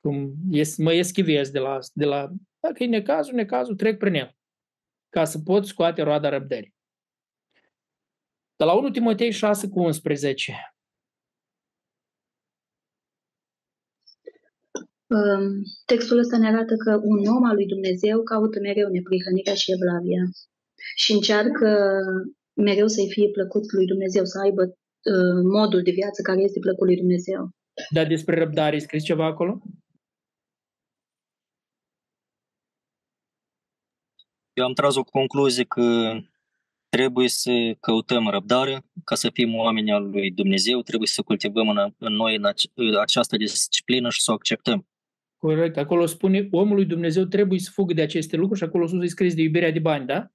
cum es, mă eschivez de la, de la... Dacă e necazul, necazul, trec prin el. Ca să pot scoate roada răbdării. De la 1 Timotei 6 cu 11. Um, Textul ăsta ne arată că un om al lui Dumnezeu caută mereu neprihănirea și evlavia și încearcă mereu să-i fie plăcut lui Dumnezeu, să aibă uh, modul de viață care este plăcut lui Dumnezeu. Dar despre răbdare e scris ceva acolo? Eu am tras o concluzie că trebuie să căutăm răbdare ca să fim oameni al lui Dumnezeu, trebuie să cultivăm în, în noi în ace- această disciplină și să o acceptăm. Corect. Acolo spune, omul lui Dumnezeu trebuie să fugă de aceste lucruri și acolo sus e scris de iubirea de bani, da?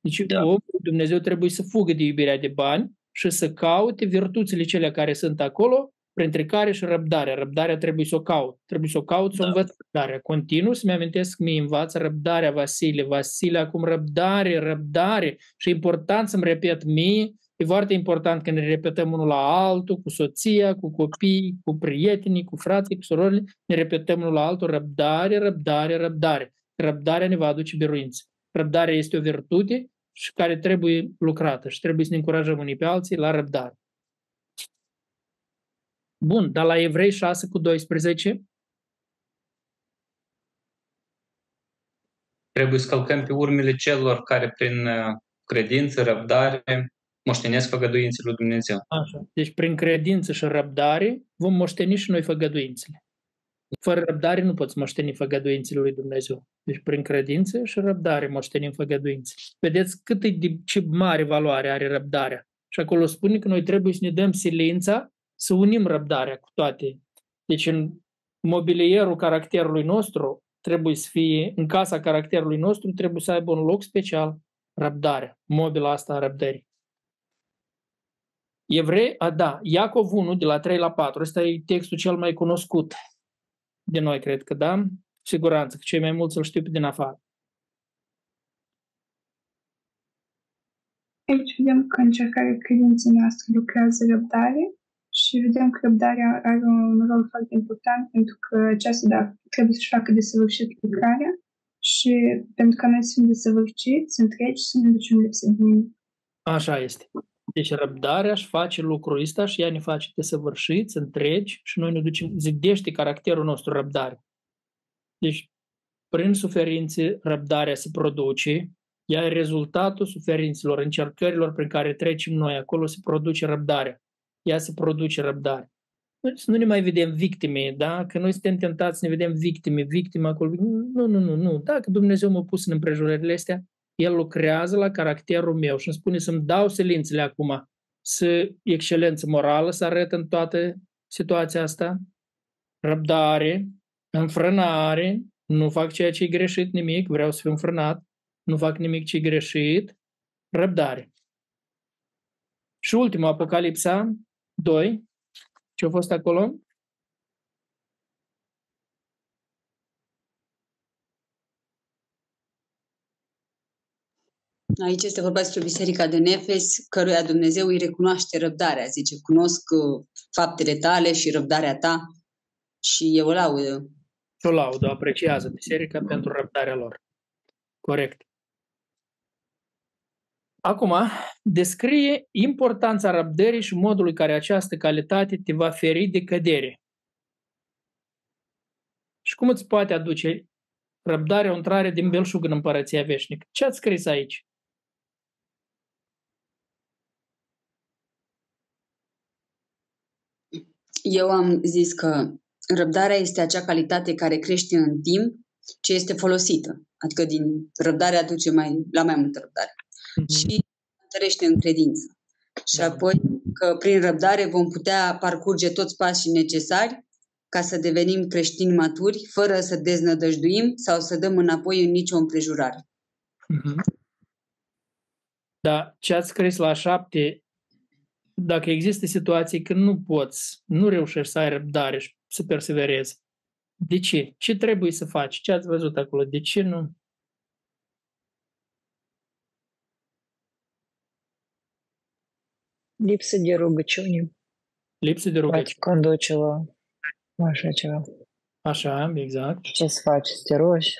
Deci Da. omul lui Dumnezeu trebuie să fugă de iubirea de bani și să caute virtuțile cele care sunt acolo, printre care și răbdarea. Răbdarea trebuie să o caut. Trebuie să o caut, să o Da. învăț răbdarea. Continuu să-mi amintesc că mi învață răbdarea Vasile. Vasile, acum răbdare, răbdare. Și e important să-mi repet mie. E foarte important când ne repetăm unul la altul, cu soția, cu copiii, cu prietenii, cu frații, cu surorile, ne repetăm unul la altul răbdare, răbdare, răbdare. Răbdarea ne va aduce biruință. Răbdarea este o virtute și care trebuie lucrată și trebuie să ne încurajăm unii pe alții la răbdare. Bun, dar la Evrei 6 cu 12, Trebuie să călcăm pe urmele celor care prin uh, credință, răbdare, moștenesc făgăduințele lui Dumnezeu. Așa. Deci prin credință și răbdare vom moșteni și noi făgăduințele. Fără răbdare nu poți moșteni făgăduințele lui Dumnezeu. Deci prin credință și răbdare moștenim făgăduințe. Vedeți cât de ce mare valoare are răbdarea. Și acolo spune că noi trebuie să ne dăm silința să unim răbdarea cu toate. Deci în mobilierul caracterului nostru trebuie să fie, în casa caracterului nostru trebuie să aibă un loc special răbdarea, mobila asta a răbdării. Evrei, a, da, Iacov 1, de la 3 la 4, ăsta e textul cel mai cunoscut de noi, cred că, da? Cu siguranță, că cei mai mulți îl știu pe din afară. Aici vedem că încercarea credinței noastre lucrează răbdare și vedem că răbdarea are un rol foarte important pentru că aceasta da, trebuie să-și facă desăvârșit lucrarea și pentru că noi să fim desăvârșiți, să întregi, să ne ducem lipsă de nimic. Așa este. Deci răbdarea își face lucrul ăsta și ea ne face desăvârșiți, întregi și noi ne ducem, zidește caracterul nostru răbdare. Deci, prin suferințe, răbdarea se produce, ea e rezultatul suferințelor, încercărilor prin care trecem noi. Acolo se produce răbdarea. Ea se produce răbdare. Noi să nu ne mai vedem victime, da? Că noi suntem tentați să ne vedem victime, victime acolo. Nu, nu, nu, nu. Dacă Dumnezeu mă pus în împrejurările astea, El lucrează la caracterul meu și îmi spune să-mi dau silințele acum, să excelență morală să arăt în toată situația asta, răbdare, înfrânare, nu fac ceea ce e greșit nimic, vreau să fiu înfrânat, nu fac nimic ce e greșit, răbdare. Și ultimul, Apocalipsa 2, ce a fost acolo? Aici este vorba despre Biserica de Nefes, căruia Dumnezeu îi recunoaște răbdarea. Zice, cunosc uh, faptele tale și răbdarea ta și eu o laudă. Și o laudă, o apreciază biserica pentru răbdarea lor. Corect. Acum, descrie importanța răbdării și modul în care această calitate te va feri de cădere. Și cum îți poate aduce răbdarea o intrare din belșug în împărăția veșnică? Ce ați scris aici? Eu am zis că răbdarea este acea calitate care crește în timp ce este folosită. Adică din răbdare aduce mai, la mai multă răbdare. Mm-hmm. Și întărește în credință. Și da. apoi că prin răbdare vom putea parcurge toți pașii necesari ca să devenim creștini maturi, fără să deznădăjduim sau să dăm înapoi în nicio împrejurare. Mm-hmm. Da, ce ați scris la șapte, dacă există situații când nu poți, nu reușești să ai răbdare și să perseverezi, de ce? Ce trebuie să faci? Ce ați văzut acolo? De ce nu? Așa ceva. Așa, exact. Ce să faci? Să te rogi,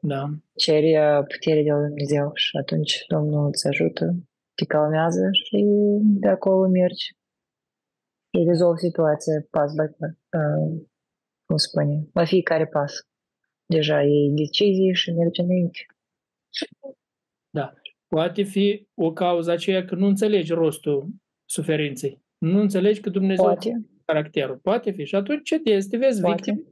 Da. ceri uh, putere de la Dumnezeu și atunci Domnul îți ajută, te calmează și de acolo mergi. Și rezolvi situația pas by pas, uh, cum spune, la fiecare pas. Deja iei decizii și mergi înainte. Da. Poate fi o cauză aceea că nu înțelegi rostul suferinței. Nu înțelegi că Dumnezeu Poate. caracterul. Poate fi. Și atunci ce te Te vezi Poate. victimă,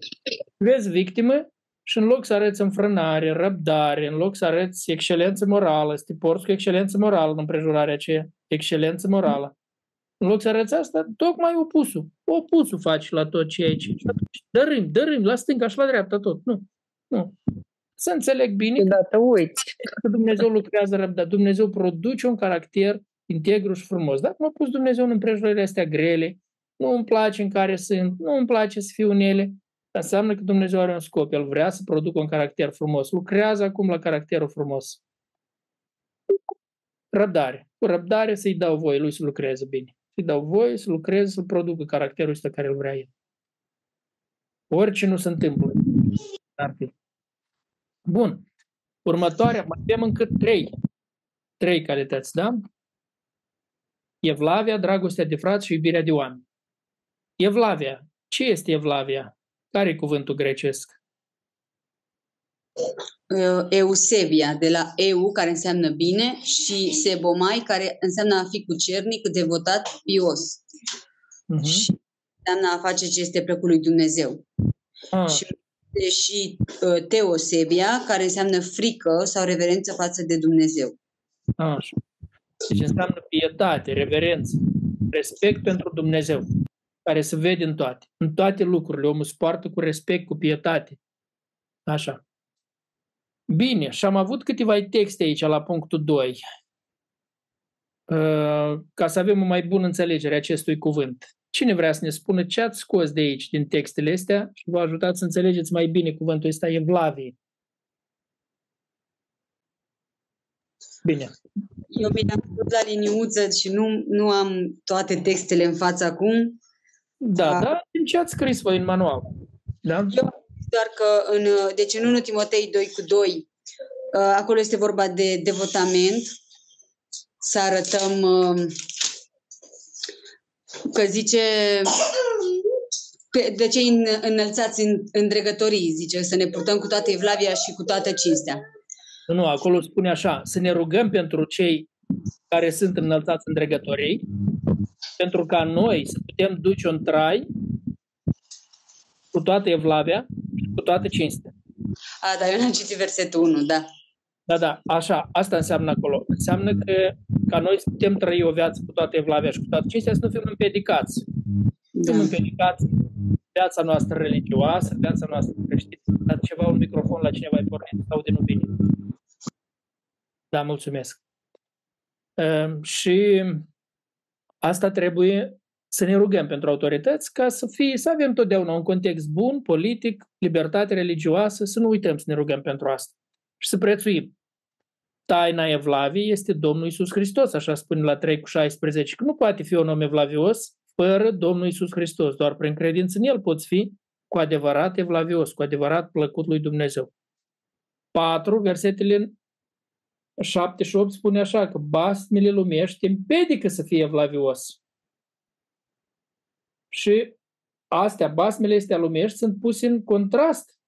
vezi victimă și în loc să arăți înfrânare, răbdare, în loc să arăți excelență morală, să te porți cu excelență morală în împrejurarea aceea, excelență morală. În loc să arăți asta, tocmai opusul. Opusul faci la tot ce e aici. Și atunci dărâm, dărâm, la stânga și la dreapta tot. Nu. Nu. Să înțeleg bine Câteodată uiți. că Dumnezeu lucrează răbdare. Dumnezeu produce un caracter integru și frumos. Dacă m-a pus Dumnezeu în împrejurările astea grele, nu îmi place în care sunt, nu îmi place să fiu în ele, dar înseamnă că Dumnezeu are un scop. El vrea să producă un caracter frumos. Lucrează acum la caracterul frumos. Răbdare. Cu răbdare să-i dau voie lui să lucreze bine. Să-i dau voie să lucreze, să producă caracterul ăsta care îl vrea el. Orice nu se întâmplă. Ar fi. Bun. Următoarea, mai avem încă trei. Trei calități, da? Evlavia, dragostea de frați și iubirea de oameni. Evlavia. Ce este Evlavia? Care e cuvântul grecesc? Uh, Eusebia, de la eu, care înseamnă bine, și sebomai, care înseamnă a fi cucernic, devotat, pios. Uh-huh. Și înseamnă a face ce este plăcut lui Dumnezeu. Ah, Și este și uh, teosebia, care înseamnă frică sau reverență față de Dumnezeu. așa. Deci înseamnă pietate, reverență, respect pentru Dumnezeu, care se vede în toate. În toate lucrurile, omul se poartă cu respect, cu pietate. Așa. Bine, și am avut câteva texte aici la punctul 2, uh, ca să avem o mai bună înțelegere a acestui cuvânt. Cine vrea să ne spună ce ați scos de aici, din textele astea, și vă ajutați să înțelegeți mai bine cuvântul ăsta, evlavie. Bine. Eu bine am făcut la liniuță și nu, nu am toate textele în față acum. Da, Da. da, din ce ați scris voi în manual. Da? Eu doar că în, uh, deci în 1 Timotei 2 cu 2, uh, acolo este vorba de devotament, să arătăm uh, că zice pe- de cei în- înălțați în, în dregătorii, zice, să ne purtăm cu toată evlavia și cu toată cinstea. Nu, nu, acolo spune așa, să ne rugăm pentru cei care sunt înălțați în dregătorii, pentru ca noi să putem duce un trai cu toată evlavia și cu toată cinstea. A, dar eu n-am citit versetul 1, da. Da, da, așa, asta înseamnă acolo. Înseamnă că ca noi să putem trăi o viață cu toată evlavia și cu toată cinstea, să nu fim împiedicați. da. Fim împiedicați în viața noastră religioasă, viața noastră creștină. Dar ceva, un microfon la cineva e pornit, sau de nu bine. Da, mulțumesc. Ehm, Și asta trebuie să ne rugăm pentru autorități ca să fie, să avem totdeauna un context bun, politic, libertate religioasă, să nu uităm să ne rugăm pentru asta și să prețuim. Taina evlaviei este Domnul Isus Hristos, așa spune la 3 cu 16, că nu poate fi un om evlavios fără Domnul Isus Hristos, doar prin credință în El poți fi cu adevărat evlavios, cu adevărat plăcut lui Dumnezeu. 4, versetele 7 și 8 spune așa că basmele lumești te împiedică să fie evlavios. Și astea, basmele astea lumești sunt puse în contrast.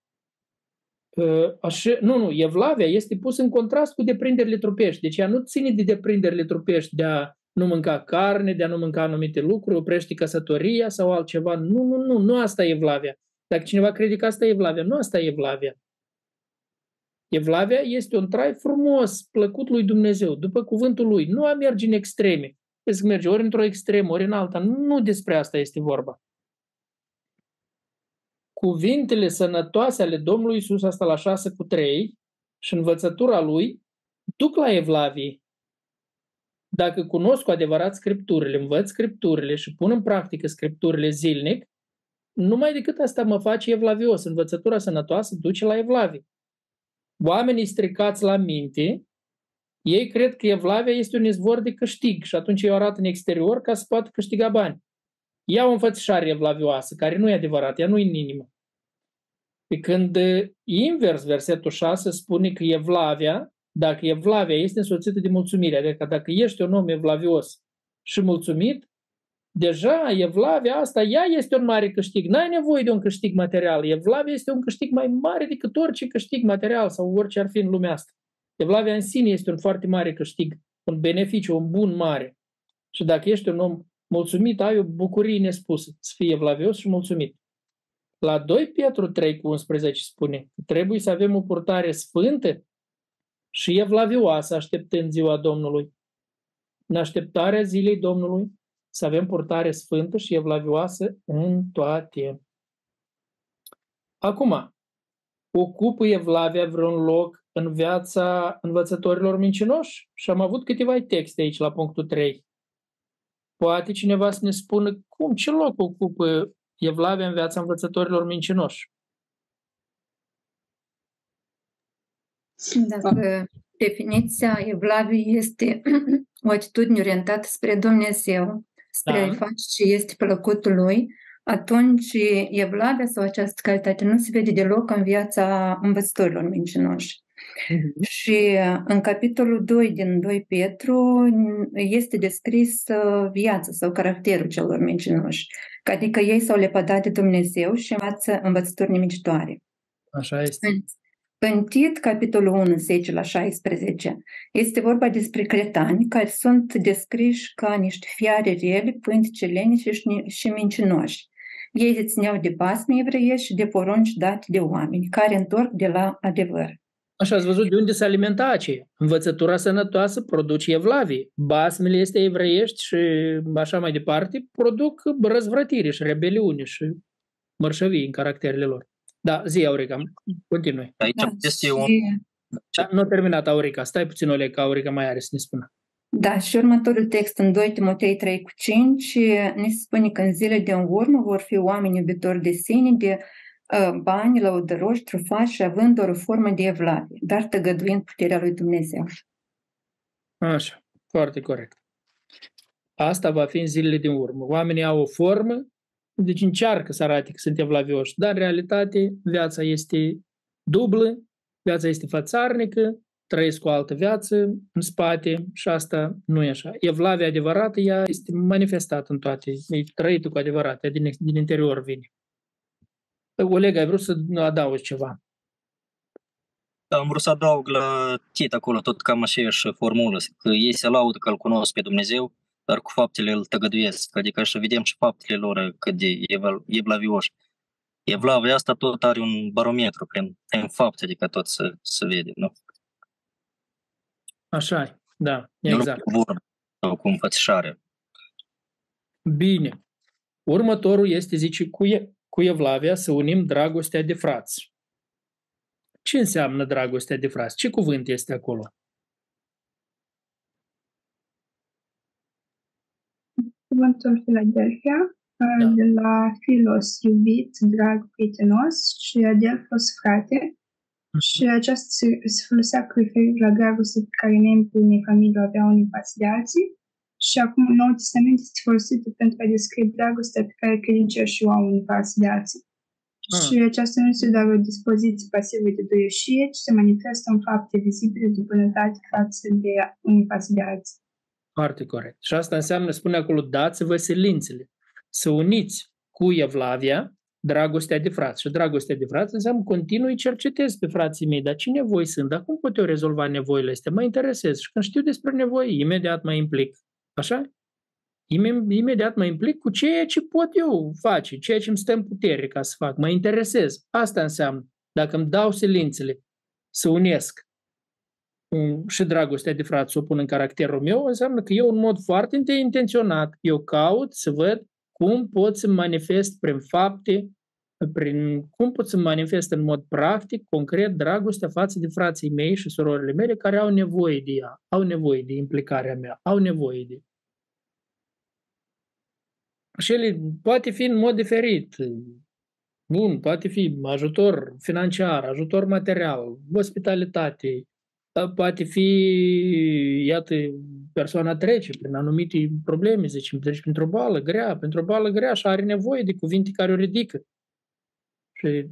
Așa, nu, nu, Evlavia este pus în contrast cu deprinderile trupești. Deci ea nu ține de deprinderile trupești, de a nu mânca carne, de a nu mânca anumite lucruri, oprește căsătoria sau altceva. Nu, nu, nu, nu asta e Evlavia. Dacă cineva crede că asta e Evlavia, nu asta e Evlavia. Evlavia este un trai frumos, plăcut lui Dumnezeu, după cuvântul lui. Nu a merge în extreme. Vezi că merge ori într-o extremă, ori în alta. Nu despre asta este vorba. Cuvintele sănătoase ale Domnului Isus, asta la 6 cu 3, și învățătura lui, duc la Evlavie. Dacă cunosc cu adevărat Scripturile, învăț Scripturile și pun în practică Scripturile zilnic, numai decât asta mă face evlavios. Învățătura sănătoasă duce la evlavie. Oamenii stricați la minte, ei cred că evlavia este un izvor de câștig și atunci eu arată în exterior ca să poată câștiga bani. Ia o înfățișare evlavioasă, care nu e adevărat, ea nu e în inimă. Pe când invers, versetul 6 spune că evlavia, dacă evlavia este însoțită de mulțumire, adică dacă ești un om evlavios și mulțumit, deja evlavia asta, ea este un mare câștig. N-ai nevoie de un câștig material. Evlavia este un câștig mai mare decât orice câștig material sau orice ar fi în lumea asta. Evlavia în sine este un foarte mare câștig, un beneficiu, un bun mare. Și dacă ești un om mulțumit, ai o bucurie nespusă, să fii evlavios și mulțumit. La 2 Pietru 3 cu 11 spune că trebuie să avem o purtare sfântă și evlavioasă așteptând ziua Domnului. În așteptarea zilei Domnului să avem purtare sfântă și evlavioasă în toate. Acum, ocupă Evlavia vreun loc în viața învățătorilor mincinoși? Și am avut câteva texte aici la punctul 3. Poate cineva să ne spună cum, ce loc ocupă Evlavia în viața învățătorilor mincinoși? Dacă definiția Evlaviei este [CLEARS THROAT] o atitudine orientată spre Dumnezeu, spre da. a face ce este plăcutul lui, atunci evlavia sau această calitate nu se vede deloc în viața învățătorilor mincinoși. Uh-huh. Și în capitolul 2 din 2 Petru este descris viața sau caracterul celor mincinoși. Adică ei s-au lepădat de Dumnezeu și învață învățături nimicitoare. Așa este. În Tit, capitolul 1, 10 la 16, este vorba despre cretani care sunt descriși ca niște fiare rele, pântice lenice și, și mincinoși. Ei se țineau de basme evreiești și de porunci date de oameni care întorc de la adevăr. Așa ați văzut de unde se alimenta aceea. Învățătura sănătoasă produce evlavie. Basmele este evreiești și așa mai departe produc răzvrătire și rebeliune și mărșăvii în caracterele lor. Da, zi, Aurica, continui. Aici da, este un... Da, nu a terminat, Aurica. Stai puțin, Oleg, că Aurica mai are să ne spună. Da, și următorul text în 2 Timotei 3 cu 5 ne spune că în zile de în urmă vor fi oameni iubitori de sine, de uh, bani, lăudăroși, trufași și având o formă de evlavie, dar tăgăduind puterea lui Dumnezeu. Așa, foarte corect. Asta va fi în zilele din urmă. Oamenii au o formă, deci încearcă să arate că sunt evlavioși, dar în realitate viața este dublă, viața este fațarnică, trăiesc o altă viață în spate și asta nu e așa. Evlavia adevărată, ea este manifestată în toate, e trăită cu adevărat, ea din, din interior vine. Oleg, ai vrut să adaugi ceva? Da, am vrut să adaug la Tit acolo tot cam aceeași formulă, că ei se laudă că îl cunosc pe Dumnezeu, dar cu faptele îl tăgăduiesc. Adică să vedem și faptele lor cât de evlavioși. Evlavia asta tot are un barometru prin, prin fapte, adică tot să, să vede, nu? Așa da, exact. Nu cu vorba sau cu înfățișare. Bine. Următorul este, zice, cu, e, cu Evlavia să unim dragostea de frați. Ce înseamnă dragostea de frați? Ce cuvânt este acolo? cuvântul Philadelphia, da. de la Philos, iubit, drag, prietenos, și Adelphos, frate. Mhm. Și aceasta se, se folosea cu referire la dragoste pe care membrii unei familii o aveau unii față de alții. Și acum Noul Testament este folosit pentru a descrie dragostea pe care credincioșii o au unii față de alții. Ah. Și aceasta nu este doar o dispoziție pasivă de duioșie, ci se manifestă în fapte vizibile de bunătate față de unii față de alții. Foarte corect. Și asta înseamnă, spune acolo, dați-vă silințele. Să uniți cu Evlavia dragostea de frați. Și dragostea de frați înseamnă continui cercetez pe frații mei, dar ce nevoi sunt, dar cum pot eu rezolva nevoile astea? Mă interesez și când știu despre nevoi, imediat mă implic. Așa? Imediat mă implic cu ceea ce pot eu face, ceea ce îmi stă în putere ca să fac. Mă interesez. Asta înseamnă. Dacă îmi dau silințele să unesc și dragostea de frate să o pun în caracterul meu, înseamnă că eu în mod foarte intenționat, eu caut să văd cum pot să manifest prin fapte, prin cum pot să manifest în mod practic, concret, dragostea față de frații mei și surorile mele care au nevoie de ea, au nevoie de implicarea mea, au nevoie de. Și ele poate fi în mod diferit. Bun, poate fi ajutor financiar, ajutor material, ospitalitate, poate fi, iată, persoana trece prin anumite probleme, zicem, trece printr-o boală grea, printr-o boală grea și are nevoie de cuvinte care o ridică. Și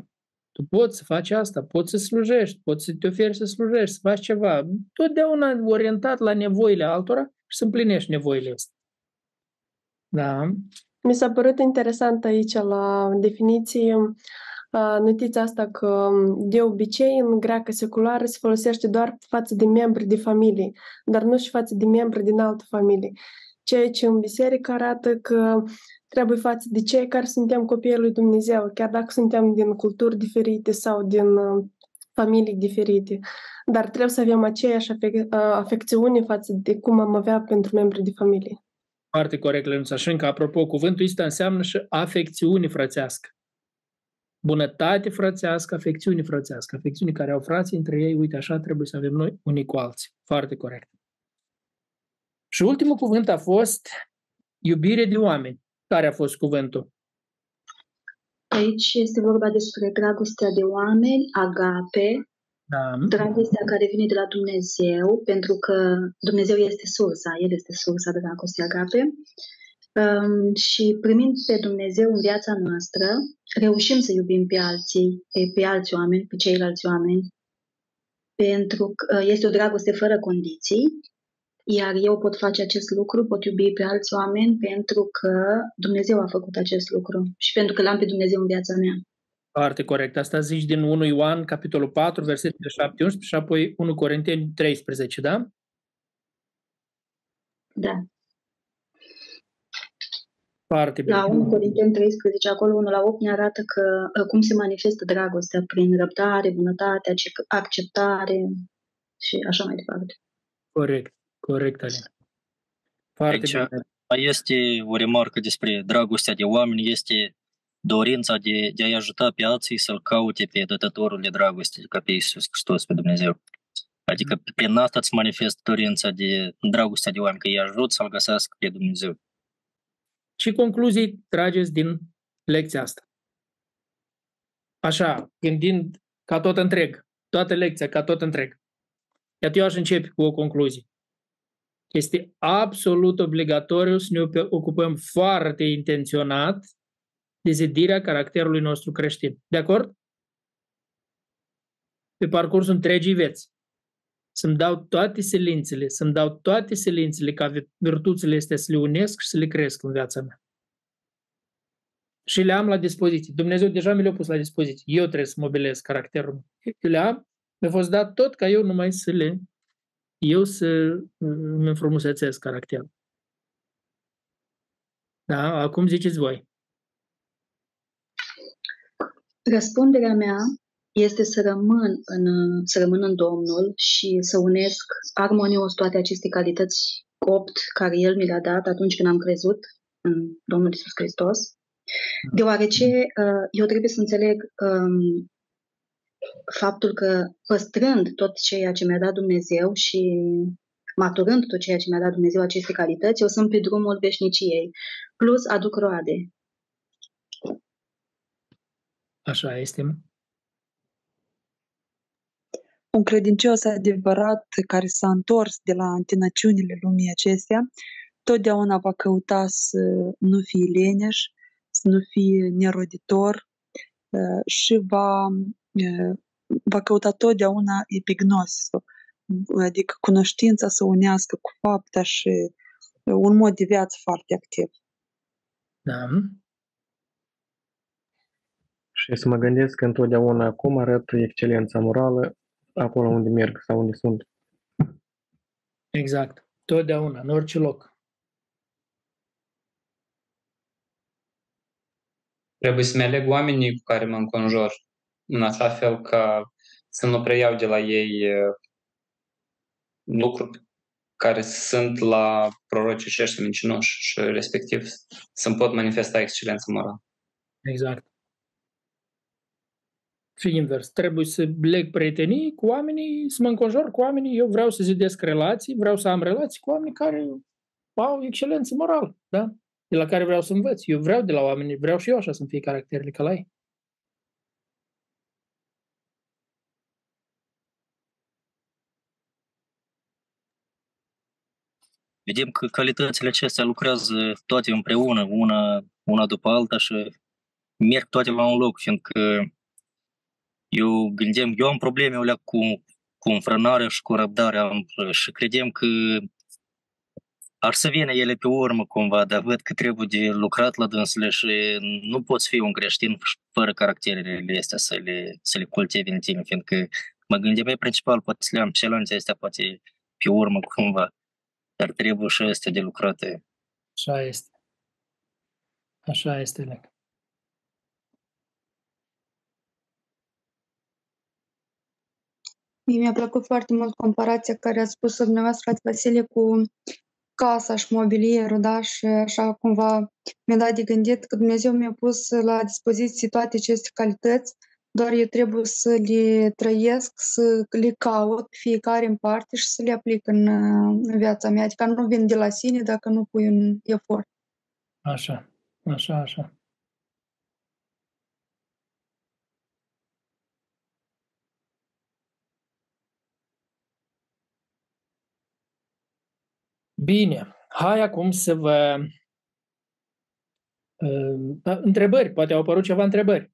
tu poți să faci asta, poți să slujești, poți să te oferi să slujești, să faci ceva, totdeauna orientat la nevoile altora și să împlinești nevoile astea. Da. Mi s-a părut interesant aici la definiție notiția asta că de obicei în greacă seculară se folosește doar față de membri de familie, dar nu și față de membri din altă familie. Ceea ce în biserică arată că trebuie față de cei care suntem copiii lui Dumnezeu, chiar dacă suntem din culturi diferite sau din familii diferite. Dar trebuie să avem aceeași afec- afecțiune față de cum am avea pentru membrii de familie. Foarte corect, Lenuța. Și încă, apropo, cuvântul ăsta înseamnă și afecțiune frățească. Bunătate frățească, afecțiune frățească. Afecțiune care au frații între ei, uite, așa trebuie să avem noi unii cu alții. Foarte corect. Și ultimul cuvânt a fost iubire de oameni. Care a fost cuvântul? Aici este vorba despre dragostea de oameni, agape, da. dragostea care vine de la Dumnezeu, pentru că Dumnezeu este sursa, El este sursa dragostei agape. Um, și primind pe Dumnezeu în viața noastră, reușim să iubim pe alții, pe, pe alți oameni, pe ceilalți oameni, pentru că uh, este o dragoste fără condiții iar eu pot face acest lucru, pot iubi pe alți oameni pentru că Dumnezeu a făcut acest lucru și pentru că l-am pe Dumnezeu în viața mea. Foarte corect. Asta zici din 1 Ioan, capitolul 4, versetele 7 11 și apoi 1 Corinteni 13, da? Da. Foarte bine. La 1 Corinteni 13, acolo 1 la 8 ne arată că ă, cum se manifestă dragostea prin răbdare, bunătate, acceptare și așa mai departe. Corect. Corect, Alina. Foarte Aici bine. este o remarcă despre dragostea de oameni, este dorința de, de a-i ajuta pe alții să-L caute pe dătătorul de dragoste, ca pe Iisus Hristos, pe Dumnezeu. Adică prin asta îți manifestă dorința de dragostea de oameni, că îi ajut să-L găsească pe Dumnezeu. Ce concluzii trageți din lecția asta? Așa, gândind ca tot întreg, toată lecția ca tot întreg. Iată, eu aș începe cu o concluzie. Este absolut obligatoriu să ne ocupăm foarte intenționat de zidirea caracterului nostru creștin. De acord? Pe parcursul întregii vieți. Să-mi dau toate silințele, să-mi dau toate silințele ca virtuțile astea să le unesc și să le cresc în viața mea. Și le am la dispoziție. Dumnezeu deja mi le-a pus la dispoziție. Eu trebuie să mobilez caracterul meu. Le am, mi-a fost dat tot ca eu numai să le eu să îmi înfrumusețesc caracterul. Da? Acum ziceți voi. Răspunderea mea este să rămân în, să rămân în Domnul și să unesc armonios toate aceste calități opt care El mi le-a dat atunci când am crezut în Domnul Isus Hristos. Deoarece uh, eu trebuie să înțeleg um, faptul că păstrând tot ceea ce mi-a dat Dumnezeu și maturând tot ceea ce mi-a dat Dumnezeu aceste calități, eu sunt pe drumul veșniciei, plus aduc roade. Așa este. Un credincios adevărat care s-a întors de la antinaciunile lumii acestea, totdeauna va căuta să nu fie leneș, să nu fie neroditor, uh, și va, uh, va căuta totdeauna epignosisul, adică cunoștința să unească cu fapta și un mod de viață foarte activ. Da. Și să mă gândesc că întotdeauna cum arăt excelența morală acolo unde merg sau unde sunt. Exact. Totdeauna, în orice loc. Trebuie să-mi aleg oamenii cu care mă înconjur, în așa fel ca să nu preiau de la ei uh, lucruri care sunt la prorocicești mincinoși și respectiv să-mi pot manifesta excelența morală. Exact. Și invers. Trebuie să leg prietenii cu oamenii, să mă înconjur cu oamenii. Eu vreau să zidesc relații, vreau să am relații cu oameni care au excelență morală, da? De la care vreau să învăț. Eu vreau de la oameni, vreau și eu așa să-mi fie caracterele ca la ei. Vedem că calitățile acestea lucrează toate împreună, una, una după alta și merg toate la un loc, fiindcă eu gândeam, eu am probleme alea cu, cu înfrânarea și cu răbdarea și credem că ar să vină ele pe urmă cumva, dar văd că trebuie de lucrat la dânsele și nu poți fi un creștin fără caracterele astea să le, să le cultivi în tine, fiindcă mă gândeam mai principal, poate să le am celelalte astea, poate pe urmă cumva, dar trebuie și astea de lucrate. Așa este. Așa este, Lec. Mie mi-a plăcut foarte mult comparația care a spus-o dumneavoastră, frate Vasile, cu casa și mobilierul, da? Și așa cumva mi-a dat de gândit că Dumnezeu mi-a pus la dispoziție toate aceste calități, doar eu trebuie să le trăiesc, să le caut fiecare în parte și să le aplic în, în viața mea. Adică nu vin de la sine dacă nu pui un efort. Așa, așa, așa. Bine, hai acum să vă... Uh, întrebări, poate au apărut ceva întrebări.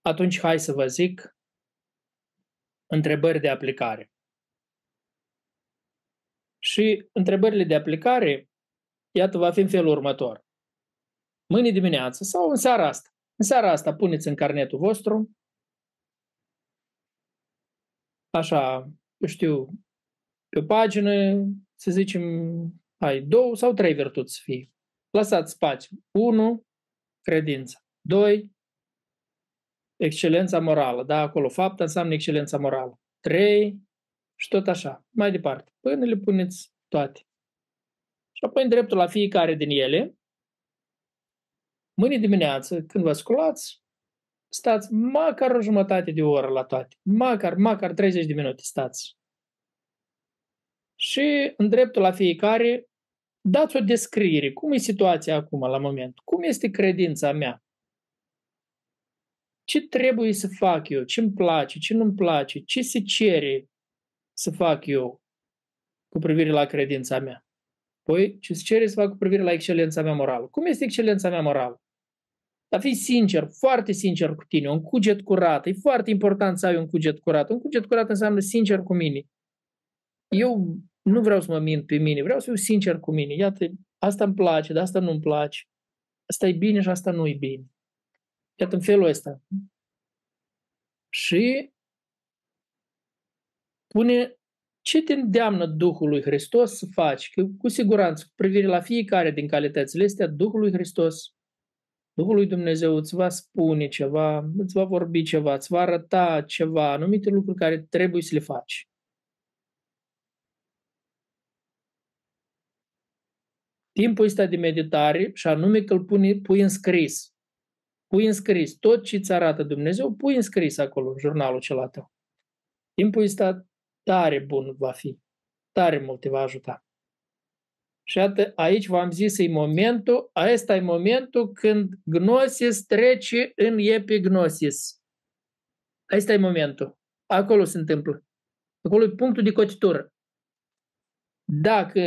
Atunci hai să vă zic întrebări de aplicare. Și întrebările de aplicare, iată, va fi în felul următor. Mâine dimineață sau în seara asta. În seara asta puneți în carnetul vostru așa, eu știu, pe o pagină, să zicem, ai două sau trei virtuți să fie. Lăsați spațiu. Unu, credința. Doi, excelența morală. Da, acolo fapta înseamnă excelența morală. Trei, și tot așa. Mai departe. Până le puneți toate. Și apoi în dreptul la fiecare din ele, mâine dimineață, când vă sculați, stați măcar o jumătate de oră la toate. Măcar, măcar 30 de minute stați. Și în dreptul la fiecare, dați o descriere. Cum e situația acum, la moment? Cum este credința mea? Ce trebuie să fac eu? Ce îmi place? Ce nu-mi place? Ce se cere să fac eu cu privire la credința mea? Păi, ce se cere să fac cu privire la excelența mea morală? Cum este excelența mea morală? Dar fii sincer, foarte sincer cu tine, un cuget curat. E foarte important să ai un cuget curat. Un cuget curat înseamnă sincer cu mine. Eu nu vreau să mă mint pe mine, vreau să fiu sincer cu mine. Iată, asta îmi place, dar asta nu-mi place. Asta e bine și asta nu e bine. Iată în felul ăsta. Și pune ce te îndeamnă Duhul lui Hristos să faci? Că cu siguranță, cu privire la fiecare din calitățile astea, Duhul lui Hristos Duhul lui Dumnezeu îți va spune ceva, îți va vorbi ceva, îți va arăta ceva, anumite lucruri care trebuie să le faci. Timpul ăsta de meditare, și anume că îl pui, pui în scris. Pui în scris. Tot ce îți arată Dumnezeu, pui în scris acolo, în jurnalul cel tău. Timpul ăsta tare bun va fi. Tare mult te va ajuta. Și atât, aici v-am zis, e momentul, ăsta e momentul când gnosis trece în epignosis. Asta e momentul. Acolo se întâmplă. Acolo e punctul de cotitură. Dacă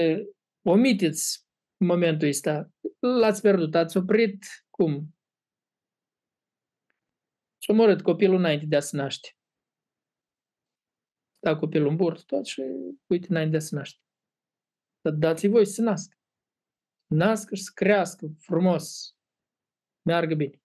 omiteți momentul ăsta, l-ați pierdut, ați oprit, cum? S-a omorât copilul înainte de a se naște. Da, copilul în burt, tot și uite, înainte de a se naște. Dar Dați-voi să nască. Nască și să crească frumos. Meargă bine.